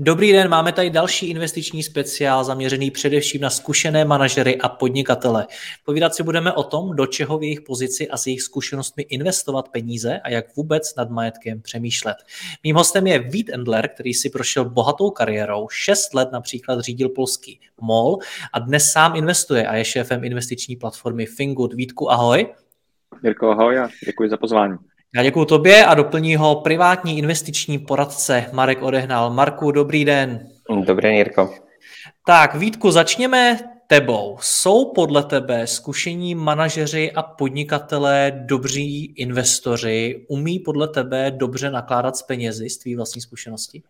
Dobrý den, máme tady další investiční speciál zaměřený především na zkušené manažery a podnikatele. Povídat si budeme o tom, do čeho v jejich pozici a s jejich zkušenostmi investovat peníze a jak vůbec nad majetkem přemýšlet. Mým hostem je Vít Endler, který si prošel bohatou kariérou, šest let například řídil polský MOL a dnes sám investuje a je šéfem investiční platformy Fingood. Vítku, ahoj. Jirko, ahoj a děkuji za pozvání. Já děkuji tobě a doplní ho privátní investiční poradce Marek Odehnal. Marku, dobrý den. Dobrý den, Jirko. Tak, Vítku, začněme tebou. Jsou podle tebe zkušení manažeři a podnikatelé dobří investoři? Umí podle tebe dobře nakládat s penězi z tvý vlastní zkušenosti?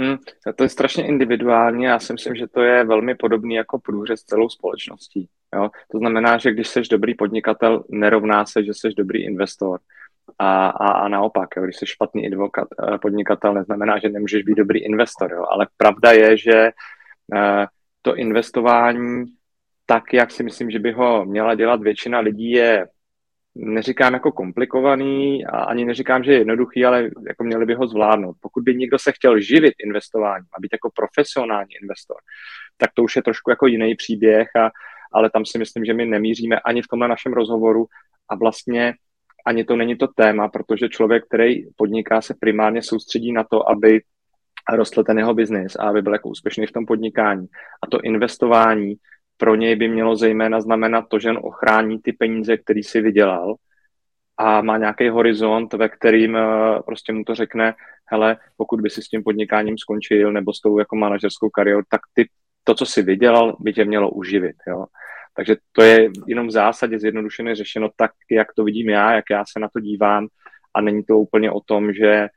Hmm, to je strašně individuální. Já si myslím, že to je velmi podobný jako průřez celou společností. Jo? To znamená, že když jsi dobrý podnikatel, nerovná se, že jsi dobrý investor. A, a, a naopak, jo, když jsi špatný advokat, eh, podnikatel, neznamená, že nemůžeš být dobrý investor. Jo, ale pravda je, že uh, to investování, tak jak si myslím, že by ho měla dělat většina lidí, je neříkám jako komplikovaný a ani neříkám, že je jednoduchý, ale jako měli by ho zvládnout. Pokud by někdo se chtěl živit investováním a být jako profesionální investor, tak to už je trošku jako jiný příběh, a, ale tam si myslím, že my nemíříme ani v tomhle našem rozhovoru a vlastně ani to není to téma, protože člověk, který podniká, se primárně soustředí na to, aby rostl ten jeho biznis a aby byl jako úspěšný v tom podnikání. A to investování pro něj by mělo zejména znamenat to, že on ochrání ty peníze, které si vydělal a má nějaký horizont, ve kterým eh, prostě mu to řekne, hele, pokud by si s tím podnikáním skončil nebo s tou jako manažerskou kariérou, tak ty, to, co si vydělal, by tě mělo uživit. Jo? Takže to je jenom v zásadě zjednodušeně řešeno tak, jak to vidím já, jak já se na to dívám a není to úplně o tom, že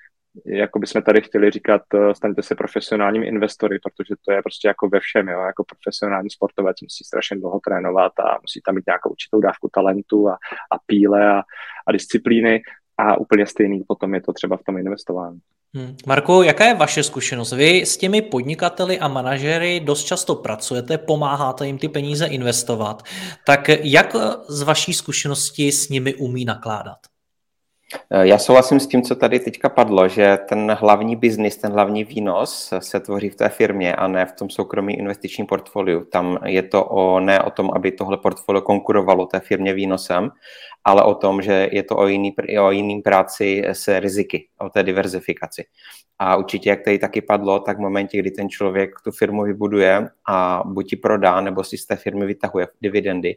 jako bychom tady chtěli říkat, eh, staňte se profesionálními investory, protože to je prostě jako ve všem, jo? jako profesionální sportovec musí strašně dlouho trénovat a musí tam mít nějakou určitou dávku talentu a, a píle a, a disciplíny a úplně stejný potom je to třeba v tom investování. Hmm. Marko, jaká je vaše zkušenost? Vy s těmi podnikateli a manažery dost často pracujete, pomáháte jim ty peníze investovat. Tak jak z vaší zkušenosti s nimi umí nakládat? Eh, já souhlasím s tím, co tady teďka padlo, že ten hlavní biznis, ten hlavní výnos se tvoří v té firmě a ne v tom soukromém investičním portfoliu. Tam je to o, ne o tom, aby tohle portfolio konkurovalo té firmě výnosem, ale o tom, že je to o jiný, o jiný práci s riziky, o té diverzifikaci. A určitě, jak tady taky padlo, tak v momentě, kdy ten člověk tu firmu vybuduje a buď ji prodá, nebo si z té firmy vytahuje dividendy,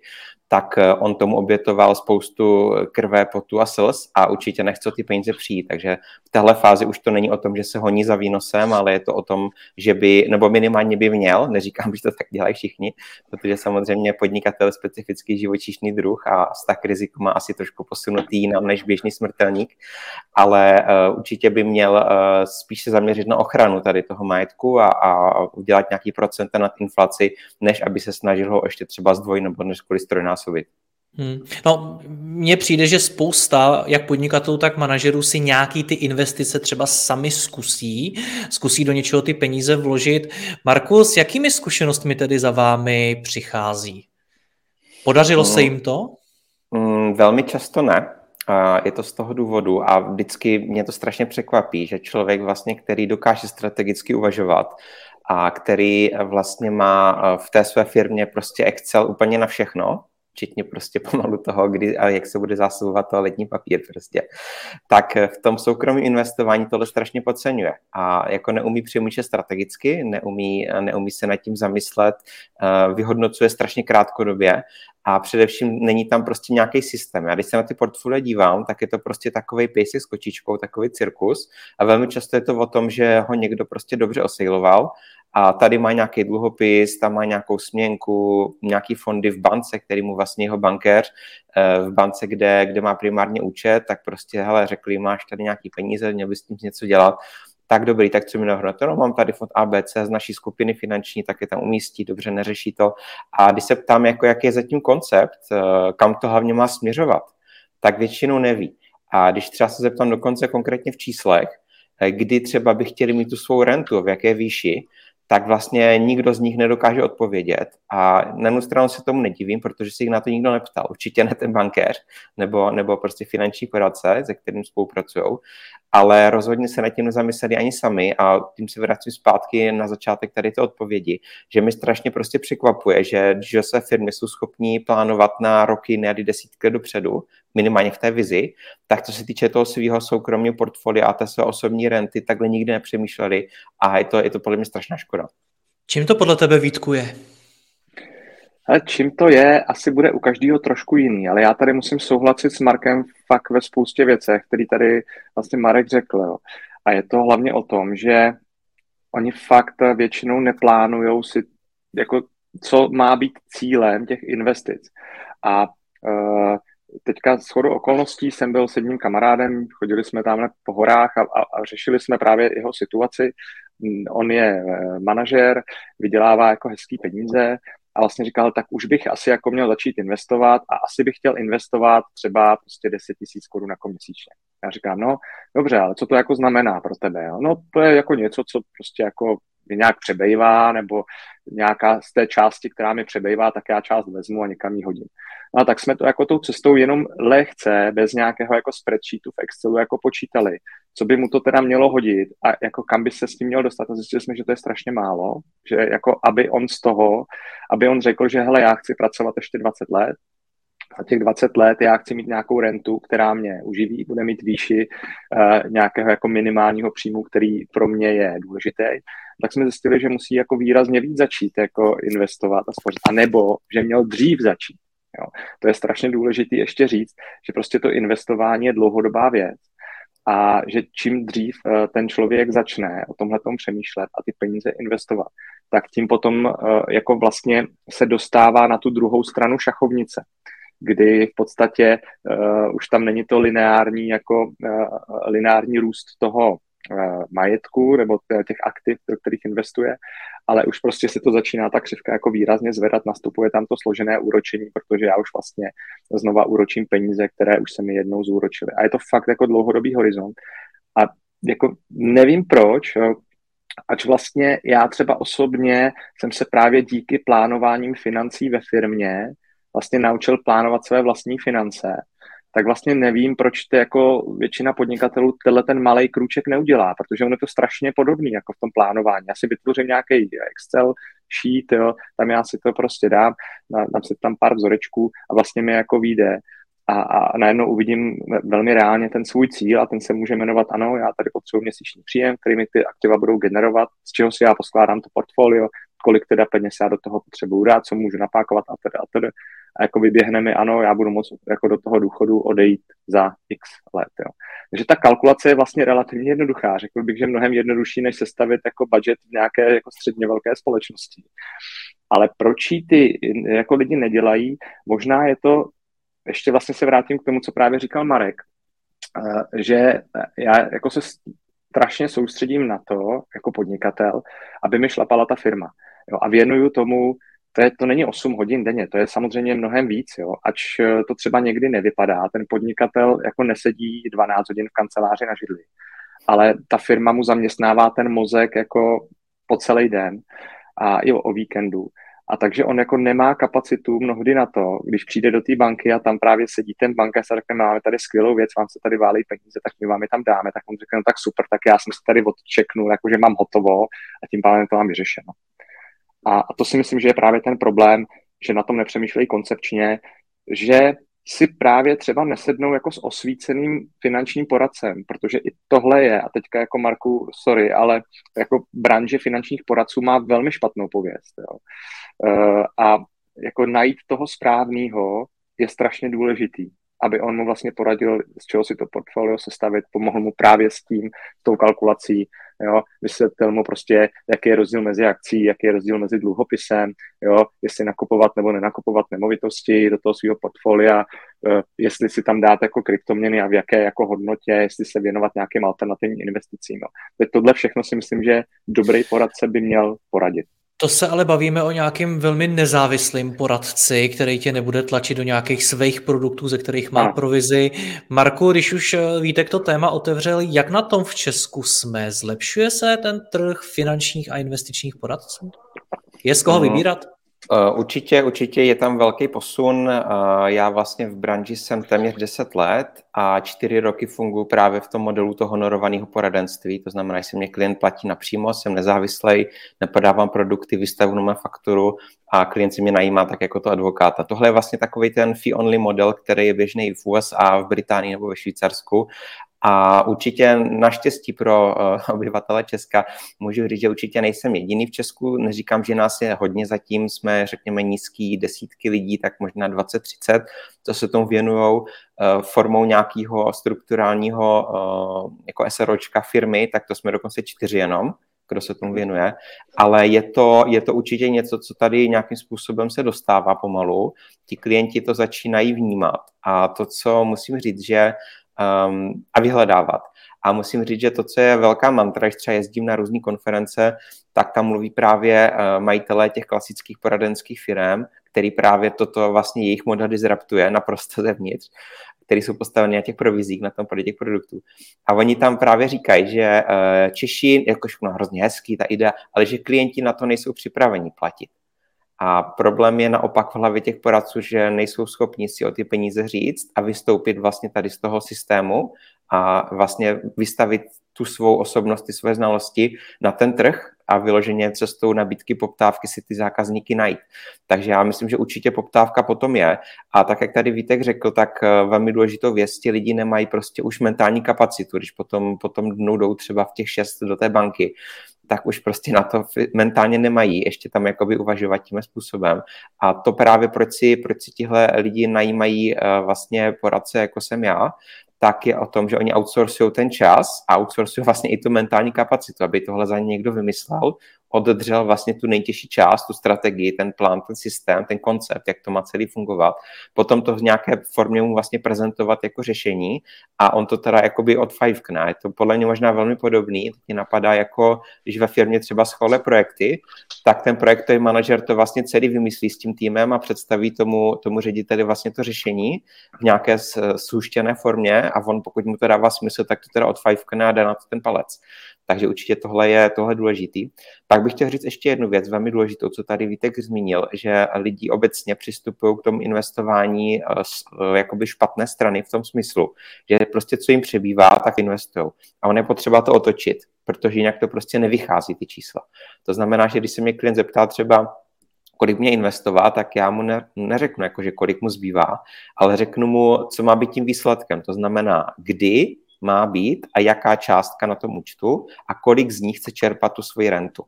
tak eh, on tomu obětoval spoustu krve, potu a slz a určitě nechce ty peníze přijít. Takže v téhle fázi už to není o tom, že se honí za výnosem, ale je to o tom, že by, nebo minimálně by měl, neříkám, že to tak dělají všichni, protože samozřejmě podnikatel je specifický živočišný druh a s tak riziku má asi trošku posunutý jinam než běžný smrtelník, ale uh, určitě by měl uh, spíš se zaměřit na ochranu tady toho majetku a, a udělat nějaký procent nad inflaci, než aby se snažil ho ještě třeba zdvojit nebo než kvůli strojnásobit. Hmm. No, mně přijde, že spousta, jak podnikatelů, tak manažerů si nějaký ty investice třeba sami zkusí, zkusí do něčeho ty peníze vložit. Markus, s jakými zkušenostmi tedy za vámi přichází? Podařilo hmm. se jim to? Mm, velmi často ne. Je to z toho důvodu a vždycky mě to strašně překvapí, že člověk vlastně, který dokáže strategicky uvažovat a který vlastně má v té své firmě prostě Excel úplně na všechno, včetně prostě pomalu toho, kdy a jak se bude zásobovat toaletní papír prostě, tak v tom soukromém investování tohle strašně podceňuje a jako neumí přemýšlet strategicky, neumí, neumí se nad tím zamyslet, eh, vyhodnocuje strašně krátkodobě a především není tam prostě nějaký systém. Já když se na ty portfolie dívám, tak je to prostě takový pejsek s kočičkou, takový cirkus. A velmi často je to o tom, že ho někdo prostě dobře osejloval. A tady má nějaký dluhopis, tam má nějakou směnku, nějaký fondy v bance, který mu vlastně jeho bankéř eh, v bance, kde, kde má primárně účet, tak prostě, hele, řekli, máš tady nějaký peníze, měl bys s tím něco dělat, tak dobrý, tak co mi navrhnete? No, mám tady fond ABC z naší skupiny finanční, tak je tam umístí, dobře, neřeší to. A když se ptám, jako jaký je zatím koncept, eh, kam to hlavně má směřovat, tak většinou neví. A když třeba se zeptám dokonce konkrétně v číslech, eh, kdy třeba by chtěli mít tu svou rentu, v jaké výši, tak vlastně nikdo z nich nedokáže odpovědět. A na jednu stranu se tomu nedivím, protože si jich na to nikdo neptal. Určitě ne ten bankéř nebo, nebo prostě finanční poradce, se kterým spolupracují, ale rozhodně se nad tím nezamysleli ani sami a tím se vracím zpátky na začátek tady té odpovědi, že mi strašně prostě překvapuje, že, že se firmy jsou schopní plánovat na roky, ne desítky dopředu, minimálně v té vizi, tak co se týče toho svého soukromého portfolia a té své osobní renty, takhle nikdy nepřemýšleli a je to, je to podle mě strašná škoda. Čím to podle tebe výtkuje? Ale čím to je, asi bude u každého trošku jiný, ale já tady musím souhlasit s Markem fakt ve spoustě věcech, který tady vlastně Marek řekl. Jo. A je to hlavně o tom, že oni fakt většinou neplánují si, jako, co má být cílem těch investic. A uh, teďka s chodou okolností jsem byl s jedním kamarádem, chodili jsme tam po horách a, a, a řešili jsme právě jeho situaci. On je eh, manažer, vydělává jako hezký peníze a vlastně říkal, tak už bych asi jako měl začít investovat a asi bych chtěl investovat třeba prostě 10 tisíc korun jako měsíčně. Já říkám, no dobře, ale co to jako znamená pro tebe? Jo? No to je jako něco, co prostě jako mě nějak přebejvá, nebo nějaká z té části, která mi přebejvá, tak já část vezmu a někam ji hodím. No a tak jsme to jako tou cestou jenom lehce, bez nějakého jako spreadsheetu v Excelu jako počítali, co by mu to teda mělo hodit a jako kam by se s tím měl dostat. A zjistili jsme, že to je strašně málo, že jako aby on z toho, aby on řekl, že hele, já chci pracovat ještě 20 let, za těch 20 let já chci mít nějakou rentu, která mě uživí, bude mít výši uh, nějakého jako minimálního příjmu, který pro mě je důležitý, tak jsme zjistili, že musí jako výrazně víc začít jako investovat a spořit, a nebo že měl dřív začít. Jo. To je strašně důležité ještě říct, že prostě to investování je dlouhodobá věc a že čím dřív uh, ten člověk začne o tomhle přemýšlet a ty peníze investovat, tak tím potom uh, jako vlastně se dostává na tu druhou stranu šachovnice kdy v podstatě uh, už tam není to lineární jako uh, lineární růst toho uh, majetku nebo těch aktiv, do kterých investuje, ale už prostě se to začíná ta křivka jako výrazně zvedat, nastupuje tam to složené úročení, protože já už vlastně znova úročím peníze, které už se mi jednou zúročily. A je to fakt jako dlouhodobý horizont. A jako nevím proč, ač vlastně já třeba osobně jsem se právě díky plánováním financí ve firmě vlastně naučil plánovat své vlastní finance, tak vlastně nevím, proč to jako většina podnikatelů tenhle ten malý krůček neudělá, protože on je to strašně podobný jako v tom plánování. Já si vytvořím nějaký Excel sheet, jo, tam já si to prostě dám, dám si tam pár vzorečků a vlastně mi jako vyjde a, a najednou uvidím velmi reálně ten svůj cíl a ten se může jmenovat, ano, já tady potřebuji měsíční příjem, který mi ty aktiva budou generovat, z čeho si já poskládám to portfolio, kolik teda peněz já do toho potřebuju dát, co můžu napákovat a teda a teda a jako vyběhne mi, ano, já budu moct jako do toho důchodu odejít za x let. Jo. Takže ta kalkulace je vlastně relativně jednoduchá. Řekl bych, že mnohem jednodušší, než sestavit jako budget v nějaké jako středně velké společnosti. Ale proč ji ty jako lidi nedělají? Možná je to, ještě vlastně se vrátím k tomu, co právě říkal Marek, eh, že já jako se strašně soustředím na to, jako podnikatel, aby mi šlapala ta firma. Jo, a věnuju tomu to, je, to není 8 hodin denně, to je samozřejmě mnohem víc, jo. ač eh, to třeba někdy nevypadá, ten podnikatel jako nesedí 12 hodin v kanceláři na židli, ale ta firma mu zaměstnává ten mozek jako po celý den a i o, víkendu. A takže on jako nemá kapacitu mnohdy na to, když přijde do té banky a tam právě sedí ten bankéř a řekne, máme tady skvělou věc, vám se tady válí peníze, tak my vám je tam dáme, tak on řekne, no tak super, tak já jsem se tady odčeknul, jakože mám hotovo a tím pádem to mám vyřešeno. A, a to si myslím, že je právě ten problém, že na tom nepřemýšlejí koncepčně, že si právě třeba nesednou jako s osvíceným finančním poradcem, protože i tohle je, a teďka jako Marku, sorry, ale jako branže finančních poradců má velmi špatnou pověst. Jo. E, a jako najít toho správného je strašně důležitý, aby on mu vlastně poradil, z čeho si to portfolio sestavit, pomohl mu právě s tím, s tou kalkulací, jo, vysvětlil mu prostě, jaký je rozdíl mezi akcí, jaký je rozdíl mezi dluhopisem, jo, jestli nakupovat nebo nenakupovat nemovitosti do toho svého portfolia, eh, jestli si tam dát jako kryptoměny a v jaké jako hodnotě, jestli se věnovat nějakým alternativním investicím. Jo. Tohle všechno si myslím, že dobrý poradce by měl poradit. To se ale bavíme o nějakým velmi nezávislým poradci, který tě nebude tlačit do nějakých svých produktů, ze kterých má provizi. Marku, když už eh, Vítek to téma otevřel, jak na tom v Česku jsme? Zlepšuje se ten trh finančních a investičních poradců? Je z koho vybírat? Eh, určitě, určitě je tam velký posun. Eh, já vlastně v branži jsem téměř 10 let a čtyři roky funguji právě v tom modelu toho honorovaného poradenství. To znamená, že se mě klient platí napřímo, jsem nezávislý, nepodávám produkty, vystavu na fakturu a klient si mě najímá tak jako to advokáta. Tohle je vlastně takový ten fee-only model, který je běžný v USA, v Británii nebo ve Švýcarsku a určitě naštěstí pro uh, obyvatele Česka můžu říct, že určitě nejsem jediný v Česku. Neříkám, že nás je hodně zatím, jsme řekněme nízký desítky lidí, tak možná 20-30, co se tomu věnují uh, formou nějakého strukturálního uh, jako SROčka firmy, tak to jsme dokonce čtyři jenom kdo se tomu věnuje, ale je to, je to určitě něco, co tady nějakým způsobem se dostává pomalu. Ti klienti to začínají vnímat a to, co musím říct, že um, a vyhledávat. A musím říct, že to, co je velká mantra, když třeba jezdím na různé konference, tak tam mluví právě uh, majitelé těch klasických poradenských firm, který právě toto vlastně jejich model disruptuje naprosto zevnitř, který jsou postaveny na těch provizích, na tom těch produktů. A oni tam právě říkají, že uh, Češi, jakož no, hrozně hezký ta idea, ale že klienti na to nejsou připraveni platit. A problém je naopak v hlavě těch poradců, že nejsou schopni si o ty peníze říct a vystoupit vlastně tady z toho systému a vlastně vystavit tu svou osobnost, ty své znalosti na ten trh a vyloženě cestou nabídky poptávky si ty zákazníky najít. Takže já myslím, že určitě poptávka potom je. A tak, jak tady Vítek řekl, tak eh, velmi důležitou věc, ti lidi nemají prostě už mentální kapacitu, když potom, potom dnou jdou třeba v těch šest do té banky, tak už prostě na to mentálně nemají, ještě tam jakoby uvažovat tím způsobem. A to právě proč si, proč si tihle lidi najímají uh, vlastně poradce, jako jsem já, tak je o tom, že oni outsourcují ten čas a outsourcují vlastně i tu mentální kapacitu, aby tohle za ně někdo vymyslel, oddržel vlastně tu nejtěžší část, tu strategii, ten plán, ten systém, ten koncept, jak to má celý fungovat, potom to v nějaké formě mu vlastně prezentovat jako řešení a on to teda jakoby od fivekne. Je to podle mě možná velmi podobný, to mě napadá jako, když ve firmě třeba schváluje projekty, tak ten projektový manažer to vlastně celý vymyslí s tím týmem a představí tomu, tomu řediteli vlastně to řešení v nějaké souštěné formě a on, pokud mu to dává smysl, tak to teda od fivekne a dá na to ten palec. Takže určitě tohle je tohle důležitý. Pak bych chtěl říct ještě jednu věc, velmi důležitou, co tady Vítek zmínil, že lidi obecně přistupují k tomu investování z eh, jakoby špatné strany v tom smyslu, že prostě co jim přebývá, tak investují. A on je potřeba to otočit, protože jinak to prostě nevychází ty čísla. To znamená, že když se mě klient zeptá třeba, kolik mě investovat, tak já mu ne, neřeknu, jako, že kolik mu zbývá, ale řeknu mu, co má být tím výsledkem. To znamená, kdy má být a jaká částka na tom účtu a kolik z nich chce čerpat tu svoji rentu.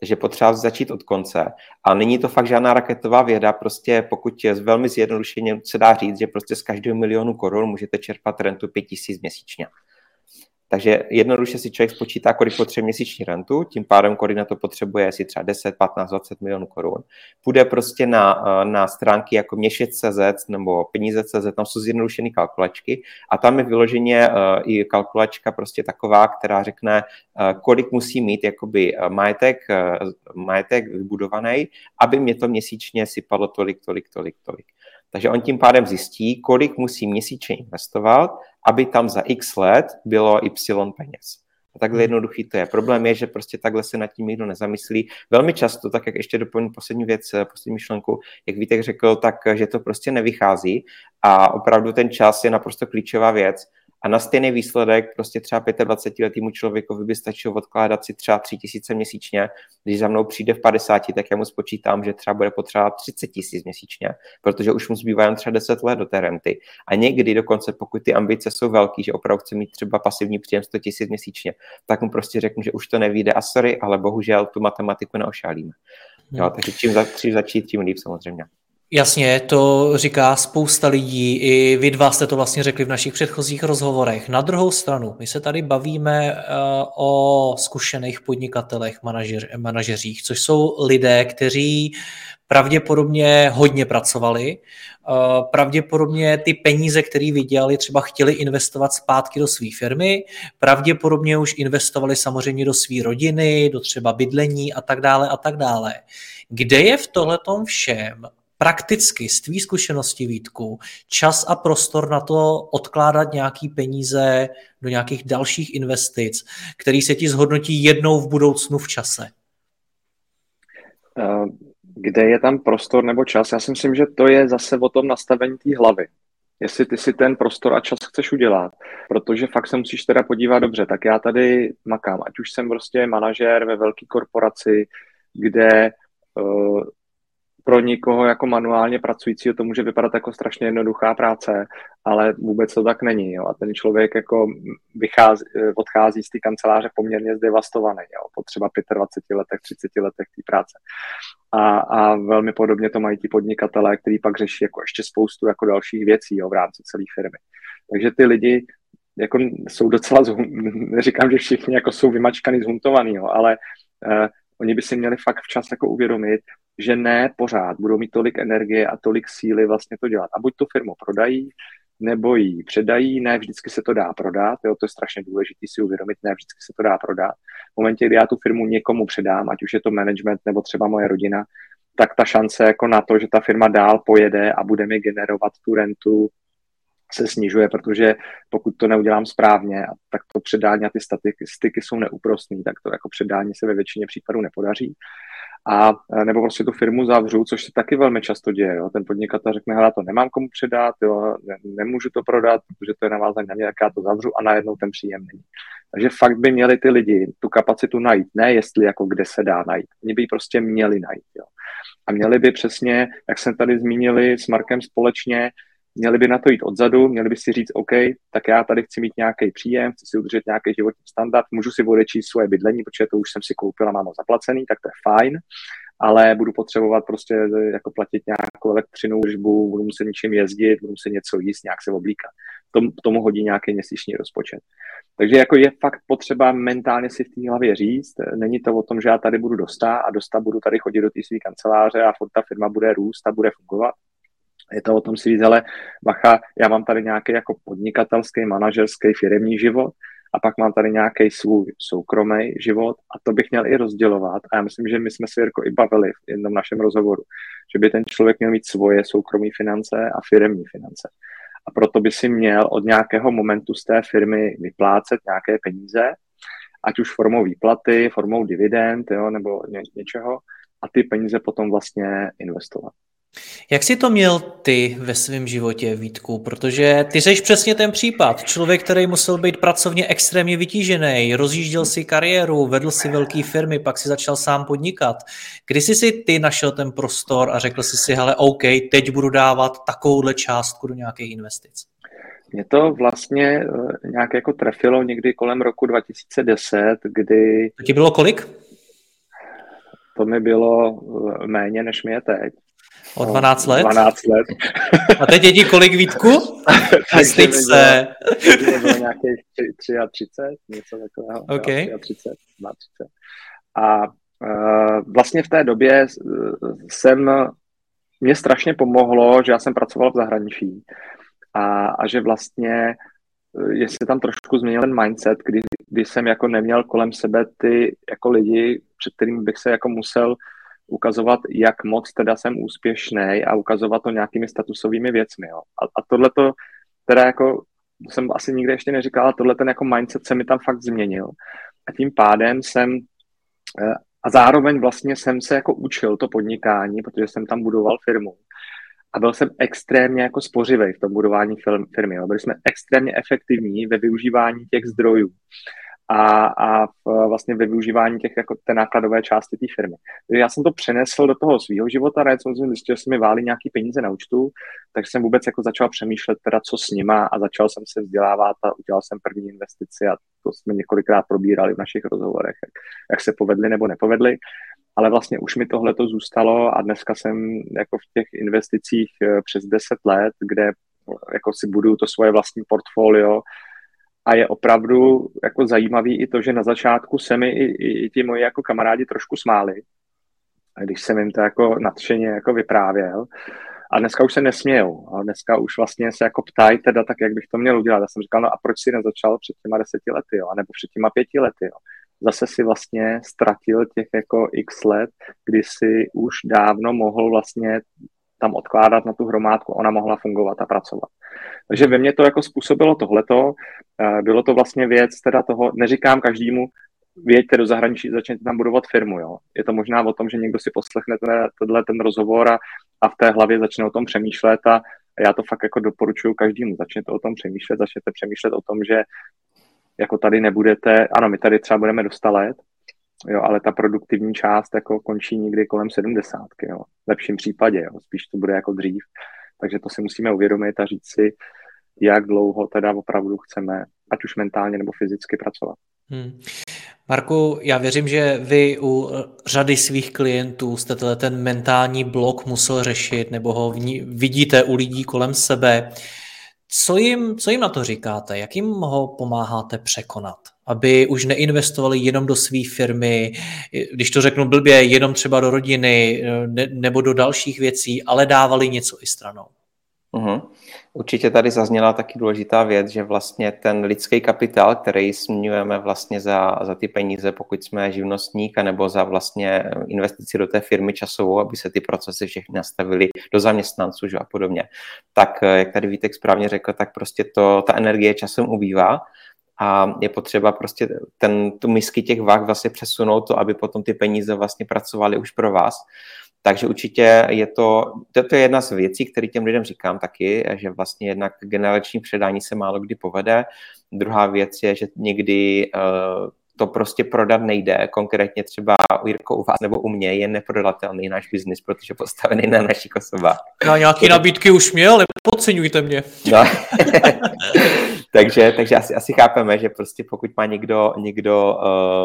Takže potřeba začít od konce. A není to fakt žádná raketová věda, prostě pokud je velmi zjednodušeně se dá říct, že prostě z každého milionu korun můžete čerpat rentu 5000 měsíčně. Takže jednoduše si člověk spočítá, kolik potřebuje měsíční rentu, tím pádem, kolik na to potřebuje, asi třeba 10, 15, 20 milionů korun. Půjde prostě na, na stránky jako měšec.cz nebo peníze.cz, tam jsou zjednodušené kalkulačky a tam je vyloženě uh, i kalkulačka prostě taková, která řekne, uh, kolik musí mít jakoby majetek, majetek vybudovaný, aby mě to měsíčně sypalo tolik, tolik, tolik, tolik. Takže on tím pádem zjistí, kolik musí měsíčně investovat, aby tam za x let bylo y peněz. A takhle hmm. jednoduchý to je. Problém je, že prostě takhle se nad tím nikdo nezamyslí. Velmi často, tak jak ještě doplním poslední věc, poslední myšlenku, jak Vítek řekl, tak že to prostě nevychází a opravdu ten čas je naprosto klíčová věc a na stejný výsledek prostě třeba 25-letýmu člověku by stačilo odkládat si třeba 3 tisíce měsíčně. Když za mnou přijde v 50, tak já mu spočítám, že třeba bude potřebovat 30 tisíc měsíčně, protože už mu zbývá jen třeba 10 let do té renty. A někdy dokonce, pokud ty ambice jsou velké, že opravdu chce mít třeba pasivní příjem 100 tisíc měsíčně, tak mu prostě řeknu, že už to nevíde a sorry, ale bohužel tu matematiku neošálíme. Jo, takže čím, za, čím začít, tím líp samozřejmě. Jasně, to říká spousta lidí, i vy dva jste to vlastně řekli v našich předchozích rozhovorech. Na druhou stranu, my se tady bavíme uh, o zkušených podnikatelech, manažer, manažeřích, což jsou lidé, kteří pravděpodobně hodně pracovali, uh, pravděpodobně ty peníze, které vydělali, třeba chtěli investovat zpátky do své firmy, pravděpodobně už investovali samozřejmě do své rodiny, do třeba bydlení a tak dále a tak dále. Kde je v tohletom všem prakticky z tvý zkušenosti, Vítku, čas a prostor na to odkládat nějaký peníze do nějakých dalších investic, který se ti zhodnotí jednou v budoucnu v čase? Eh, kde je tam prostor nebo čas? Já si myslím, že to je zase o tom nastavení té hlavy. Jestli ty si ten prostor a čas chceš udělat, protože fakt se musíš teda podívat dobře, tak já tady makám, ať už jsem prostě manažér ve velké korporaci, kde uh, pro někoho jako manuálně pracujícího to může vypadat jako strašně jednoduchá práce, ale vůbec to tak není. Jo. A ten člověk jako vychází, odchází z té kanceláře poměrně zdevastovaný, jo, po třeba 25 letech, 30 letech té práce. A, a velmi podobně to mají ti podnikatelé, kteří pak řeší jako ještě spoustu jako dalších věcí jo, v rámci celé firmy. Takže ty lidi jako jsou docela, zhum, neříkám, že všichni jako jsou vymačkaný, zhuntovaný, jo, ale uh, oni by si měli fakt včas jako uvědomit, že ne pořád budou mít tolik energie a tolik síly vlastně to dělat. A buď tu firmu prodají, nebo ji předají, ne vždycky se to dá prodat, jo, to je strašně důležité si uvědomit, ne vždycky se to dá prodat. V momentě, kdy já tu firmu někomu předám, ať už je to management nebo třeba moje rodina, tak ta šance jako na to, že ta firma dál pojede a bude mi generovat tu rentu, se snižuje, protože pokud to neudělám správně, tak to předání a ty statistiky jsou neúprostné, tak to jako předání se ve většině případů nepodaří a e, nebo prostě tu firmu zavřu, což se taky velmi často děje. Jo. Ten podnikatel řekne, hele, to nemám komu předat, jo, ne, nemůžu to prodat, protože to je navázané na mě, tak já to zavřu a najednou ten příjem není. Takže fakt by měli ty lidi tu kapacitu najít, ne jestli jako kde se dá najít. Oni by ji prostě měli najít. Jo. A měli by přesně, jak jsem tady zmínili s Markem společně, měli by na to jít odzadu, měli by si říct, OK, tak já tady chci mít nějaký příjem, chci si udržet nějaký životní standard, můžu si odečíst svoje bydlení, protože to už jsem si koupil a mám ho zaplacený, tak to je fajn, ale budu potřebovat prostě jako platit nějakou elektřinu, úžbu, budu muset něčím jezdit, budu muset něco jíst, nějak se oblíkat. Tom, tomu hodí nějaký měsíční rozpočet. Takže jako je fakt potřeba mentálně si v té hlavě říct, není to o tom, že já tady budu dostat a dostat budu tady chodit do té své kanceláře a ta firma bude růst a bude fungovat, je to o tom si říct, ale bacha, já mám tady nějaký jako podnikatelský, manažerský, firmní život a pak mám tady nějaký svůj soukromý život a to bych měl i rozdělovat. A já myslím, že my jsme se jako i bavili v jednom našem rozhovoru, že by ten člověk měl mít svoje soukromé finance a firmní finance. A proto by si měl od nějakého momentu z té firmy vyplácet nějaké peníze, ať už formou výplaty, formou dividend jo, nebo ně, něčeho, a ty peníze potom vlastně investovat. Jak jsi to měl ty ve svém životě, Vítku? Protože ty jsi přesně ten případ. Člověk, který musel být pracovně extrémně vytížený, rozjížděl si kariéru, vedl si velké firmy, pak si začal sám podnikat. Kdy jsi si ty našel ten prostor a řekl jsi si, hele, OK, teď budu dávat takovouhle částku do nějakých investic? Mě to vlastně eh, nějak jako trefilo někdy kolem roku 2010, kdy... To ti bylo kolik? To mi bylo eh, méně, než mi je teď. O 12 let? 12 let. A teď je kolik Vítku? Nestyď se. To bylo nějakých 33, něco takového. Okay. 33, 32. A uh, vlastně v té době jsem, mě strašně pomohlo, že já jsem pracoval v zahraničí a, a že vlastně jestli tam trošku změnil ten mindset, kdy, kdy jsem jako neměl kolem sebe ty jako lidi, před kterými bych se jako musel ukazovat, jak moc teda jsem úspěšný a ukazovat to nějakými statusovými věcmi. Jo. A, a tohle to teda jako jsem asi nikde ještě neříkal, ale tohle ten jako mindset se mi tam fakt změnil. A tím pádem jsem eh, a zároveň vlastně jsem se jako učil to podnikání, protože jsem tam budoval firmu. A byl jsem extrémně jako spořivý v tom budování firmy. Jo. Byli jsme extrémně efektivní ve využívání těch zdrojů a, a vlastně ve využívání těch jako té nákladové části té firmy. Takže já jsem to přenesl do toho svého života, ne, jsem zjistil, že se mi váli nějaký peníze na účtu, takže jsem vůbec jako začal přemýšlet teda, co s nima a začal jsem se vzdělávat a udělal jsem první investici a to jsme několikrát probírali v našich rozhovorech, jak, jak se povedly nebo nepovedly. ale vlastně už mi tohle to zůstalo a dneska jsem jako v těch investicích eh, přes 10 let, kde jako si budu to svoje vlastní portfolio a je opravdu jako zajímavý i to, že na začátku se mi i, i, i ti moji jako kamarádi trošku smáli, když jsem jim to jako nadšeně jako vyprávěl. A dneska už se nesmějou. A dneska už vlastně se jako ptají teda tak, jak bych to měl udělat. Já jsem říkal, no a proč si nezačal před těma deseti lety, jo? A nebo před těma pěti lety, jo? Zase si vlastně ztratil těch jako x let, kdy si už dávno mohl vlastně tam odkládat na tu hromádku, ona mohla fungovat a pracovat. Takže ve mně to jako způsobilo tohleto, bylo to vlastně věc teda toho, neříkám každému, věďte do zahraničí, začněte tam budovat firmu, jo. Je to možná o tom, že někdo si poslechne tenhle ten rozhovor a, a v té hlavě začne o tom přemýšlet a já to fakt jako doporučuji každému. Začněte o tom přemýšlet, začněte přemýšlet o tom, že jako tady nebudete, ano, my tady třeba budeme dostat let, jo, ale ta produktivní část jako končí někdy kolem sedmdesátky, jo, v lepším případě, jo, spíš to bude jako dřív, takže to si musíme uvědomit a říct si, jak dlouho teda opravdu chceme, ať už mentálně nebo fyzicky pracovat. Hmm. Marku, já věřím, že vy u řady svých klientů jste ten mentální blok musel řešit nebo ho vidíte u lidí kolem sebe. Co jim, co jim na to říkáte? Jak jim ho pomáháte překonat? Aby už neinvestovali jenom do své firmy, když to řeknu blbě, jenom třeba do rodiny ne, nebo do dalších věcí, ale dávali něco i stranou. Uh-huh. Určitě tady zazněla taky důležitá věc, že vlastně ten lidský kapitál, který směňujeme vlastně za, za ty peníze, pokud jsme živnostník, nebo za vlastně investici do té firmy časovou, aby se ty procesy všechny nastavily do zaměstnanců že a podobně, tak jak tady Vítek správně řekl, tak prostě to, ta energie časem ubývá a je potřeba prostě ten, tu misky těch váh vlastně přesunout to, aby potom ty peníze vlastně pracovaly už pro vás. Takže určitě je to, to je jedna z věcí, které těm lidem říkám taky, že vlastně jednak generační předání se málo kdy povede. Druhá věc je, že někdy uh, to prostě prodat nejde. Konkrétně třeba u Jirko u vás nebo u mě je neprodatelný náš biznis, protože postavený na našich osobách. Já nějaké nabídky už měl, nepodceňujte mě. No. takže, takže asi, asi chápeme, že prostě pokud má někdo, někdo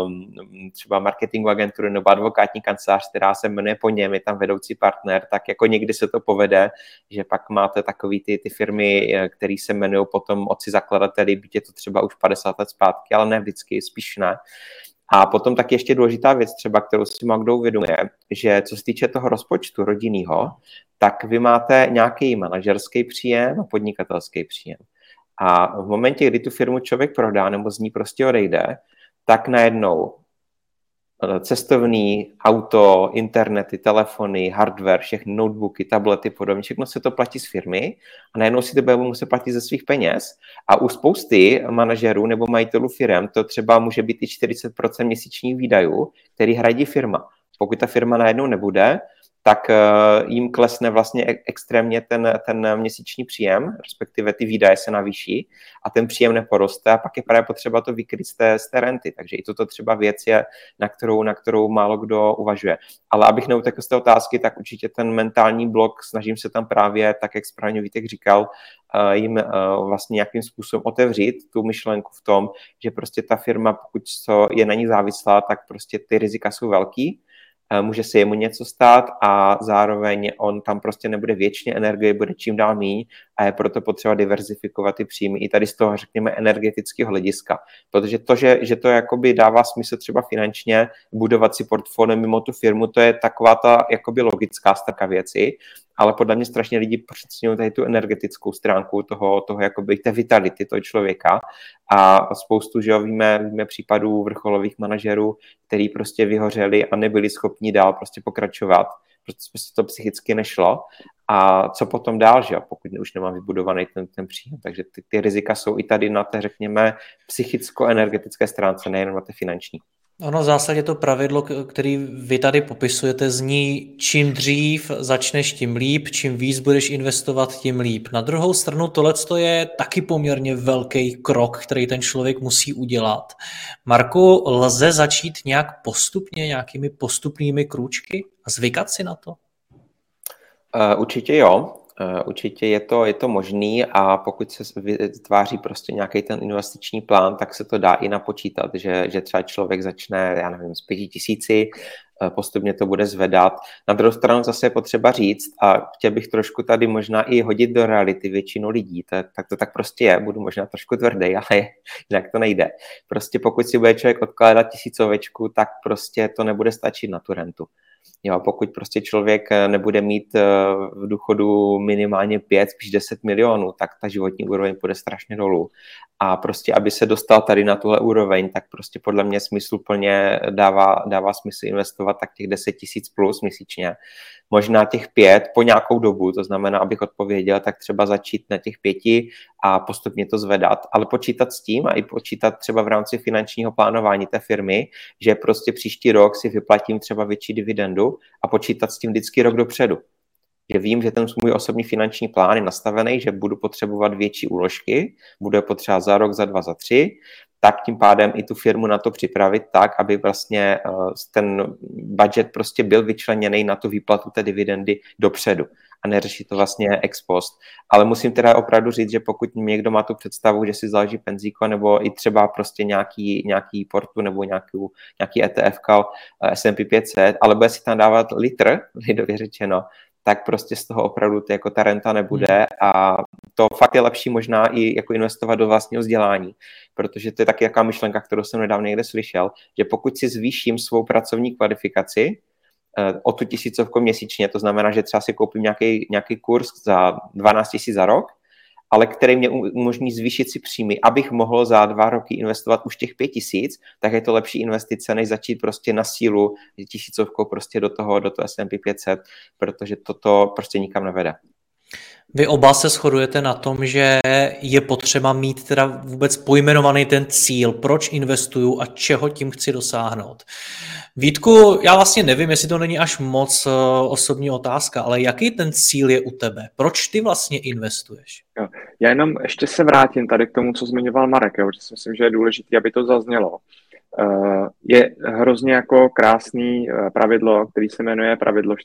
um, třeba marketingovou agenturu nebo advokátní kancelář, která se jmenuje po něm, je tam vedoucí partner, tak jako někdy se to povede, že pak máte takový ty, ty firmy, eh, které se jmenují potom otci zakladateli, byť je to třeba už 50 let zpátky, ale ne vždycky, spíš ne. A potom taky ještě důležitá věc, třeba kterou si má kdo uvědomuje, že co se týče toho rozpočtu rodinného, tak vy máte nějaký manažerský příjem a podnikatelský příjem. A v momentě, kdy tu firmu člověk prodá nebo z ní prostě odejde, tak najednou eh, cestovní, auto, internety, telefony, hardware, všechny notebooky, tablety, podobně, všechno se to platí z firmy a najednou si to bude muset platit ze svých peněz. A u spousty manažerů nebo majitelů firm to třeba může být i 40% měsíčních výdajů, který hradí firma. Pokud ta firma najednou nebude, tak eh, jim klesne vlastně extrémně ten, ten měsíční příjem, respektive ty výdaje se navýší a ten příjem neporoste a pak je právě potřeba to vykryt z té, z té renty. Takže i toto třeba věc je, na kterou, na kterou málo kdo uvažuje. Ale abych neutekl z té otázky, tak určitě ten mentální blok, snažím se tam právě, tak jak správně Vítek říkal, eh, jim eh, vlastně nějakým způsobem otevřít tu myšlenku v tom, že prostě ta firma, pokud je na ní závislá, tak prostě ty rizika jsou velký může se jemu něco stát a zároveň on tam prostě nebude věčně, energie bude čím dál méně a je proto potřeba diverzifikovat ty příjmy i tady z toho, řekněme, energetického hlediska. Protože to, že, že to jakoby dává smysl třeba finančně budovat si portfolio mimo tu firmu, to je taková ta jakoby logická straka věci, ale podle mě strašně lidi přeceňují tady tu energetickou stránku toho, toho jakoby té vitality toho člověka a spoustu, že jo, víme, víme případů vrcholových manažerů, který prostě vyhořeli a nebyli schopni dál prostě pokračovat, protože prostě to psychicky nešlo. A co potom dál, že jo, pokud už nemám vybudovaný ten, ten příjem. Takže ty, ty rizika jsou i tady na té, řekněme, psychicko-energetické stránce, nejenom na té finanční. Ono v zásadě to pravidlo, který vy tady popisujete, zní čím dřív začneš, tím líp, čím víc budeš investovat, tím líp. Na druhou stranu tohle je taky poměrně velký krok, který ten člověk musí udělat. Marku, lze začít nějak postupně, nějakými postupnými krůčky a zvykat si na to? Uh, určitě jo. Eh, určitě je to, je to možný a pokud se vytváří prostě nějaký ten investiční plán, tak se to dá i napočítat, že, že třeba člověk začne, já nevím, s pěti tisíci, eh, postupně to bude zvedat. Na druhou stranu zase je potřeba říct, a chtěl bych trošku tady možná i hodit do reality většinu lidí, to, tak to tak prostě je, budu možná trošku tvrdý, ale jinak to nejde. Prostě pokud si bude člověk odkládat tisícovečku, tak prostě to nebude stačit na tu rentu. Jo, pokud prostě člověk eh, nebude mít eh, v důchodu minimálně 5, spíš 10 milionů, tak ta životní úroveň půjde strašně dolů. A prostě, aby se dostal tady na tuhle úroveň, tak prostě podle mě smysluplně dává, dává smysl investovat tak těch 10 tisíc plus měsíčně. Možná těch pět po nějakou dobu, to znamená, abych odpověděl, tak třeba začít na těch pěti a postupně to zvedat, ale počítat s tím a i počítat třeba v rámci finančního plánování té firmy, že prostě příští rok si vyplatím třeba větší dividendu a počítat s tím vždycky rok dopředu. Že vím, že ten můj osobní finanční plán je nastavený, že budu potřebovat větší úložky, budu je potřeba za rok, za dva, za tři, tak tím pádem i tu firmu na to připravit tak, aby vlastně eh, ten budget prostě byl vyčleněný na tu výplatu té dividendy dopředu a neřešit to vlastně ex post. Ale musím teda opravdu říct, že pokud někdo má tu představu, že si založí penzíko nebo i třeba prostě nějaký, nějaký portu nebo nějaký, nějaký ETF, S&P 500, ale bude si tam dávat litr, lidově řečeno, tak prostě z toho opravdu ty, jako ta renta nebude hmm. a to fakt je lepší možná i jako investovat do vlastního vzdělání, protože to je taky jaká myšlenka, kterou jsem nedávno někde slyšel, že pokud si zvýším svou pracovní kvalifikaci o tu tisícovku měsíčně, to znamená, že třeba si koupím nějaký, nějaký kurz za 12 tisíc za rok, ale který mě umožní zvýšit si příjmy, abych mohl za dva roky investovat už těch pět tisíc, tak je to lepší investice, než začít prostě na sílu tisícovkou prostě do toho, do toho S&P 500, protože toto prostě nikam nevede. Vy oba se shodujete na tom, že je potřeba mít teda vůbec pojmenovaný ten cíl, proč investuju a čeho tím chci dosáhnout. Vítku, já vlastně nevím, jestli to není až moc eh, osobní otázka, ale jaký ten cíl je u tebe? Proč ty vlastně investuješ? Jo. Já jenom ještě se vrátím tady k tomu, co zmiňoval Marek, jo, že si myslím, že je důležité, aby to zaznělo. Uh, je hrozně jako krásný uh, pravidlo, který se jmenuje pravidlo 4%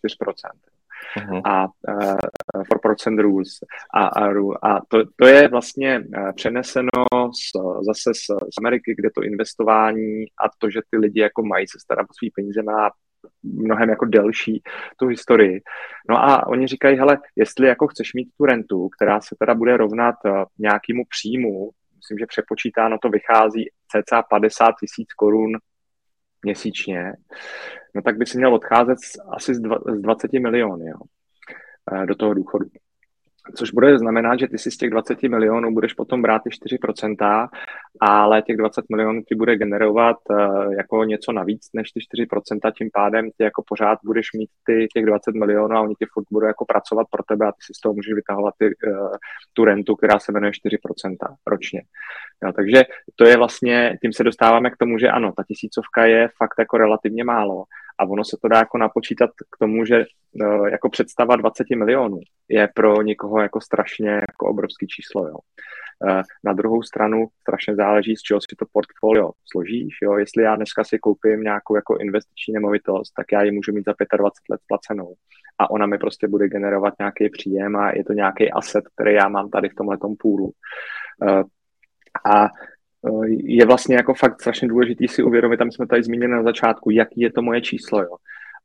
uh-huh. a uh, 4% rules. A, a, a to, to je vlastně přeneseno z, zase z, z Ameriky, kde to investování a to, že ty lidi jako mají se starat o svý peníze, má mnohem jako delší tu historii. No a oni říkají, hele, jestli jako chceš mít tu rentu, která se teda bude rovnat nějakému příjmu, myslím, že přepočítáno to vychází cca 50 tisíc korun měsíčně, no tak by si měl odcházet asi z 20 miliony jo, eh, do toho důchodu což bude znamenat, že ty si z těch 20 milionů budeš potom brát ty 4%, ale těch 20 milionů ty bude generovat uh, jako něco navíc než ty 4%, tím pádem ty jako pořád budeš mít ty těch 20 milionů a oni ti furt budou jako pracovat pro tebe a ty si z toho můžeš vytahovat ty, uh, tu rentu, která se jmenuje 4% ročně. Jo, takže to je vlastně, tím se dostáváme k tomu, že ano, ta tisícovka je fakt jako relativně málo, a ono se to dá jako napočítat k tomu, že uh, jako představa 20 milionů je pro někoho jako strašně jako obrovský číslo, jo. Uh, na druhou stranu strašně záleží, z čeho si to portfolio složíš, jo. Jestli já dneska si koupím nějakou jako investiční nemovitost, tak já ji můžu mít za 25 let placenou a ona mi prostě bude generovat nějaký příjem a je to nějaký asset, který já mám tady v tomhle půlu. Uh, a je vlastně jako fakt strašně důležitý si uvědomit, tam jsme tady zmínili na začátku, jaký je to moje číslo. Jo.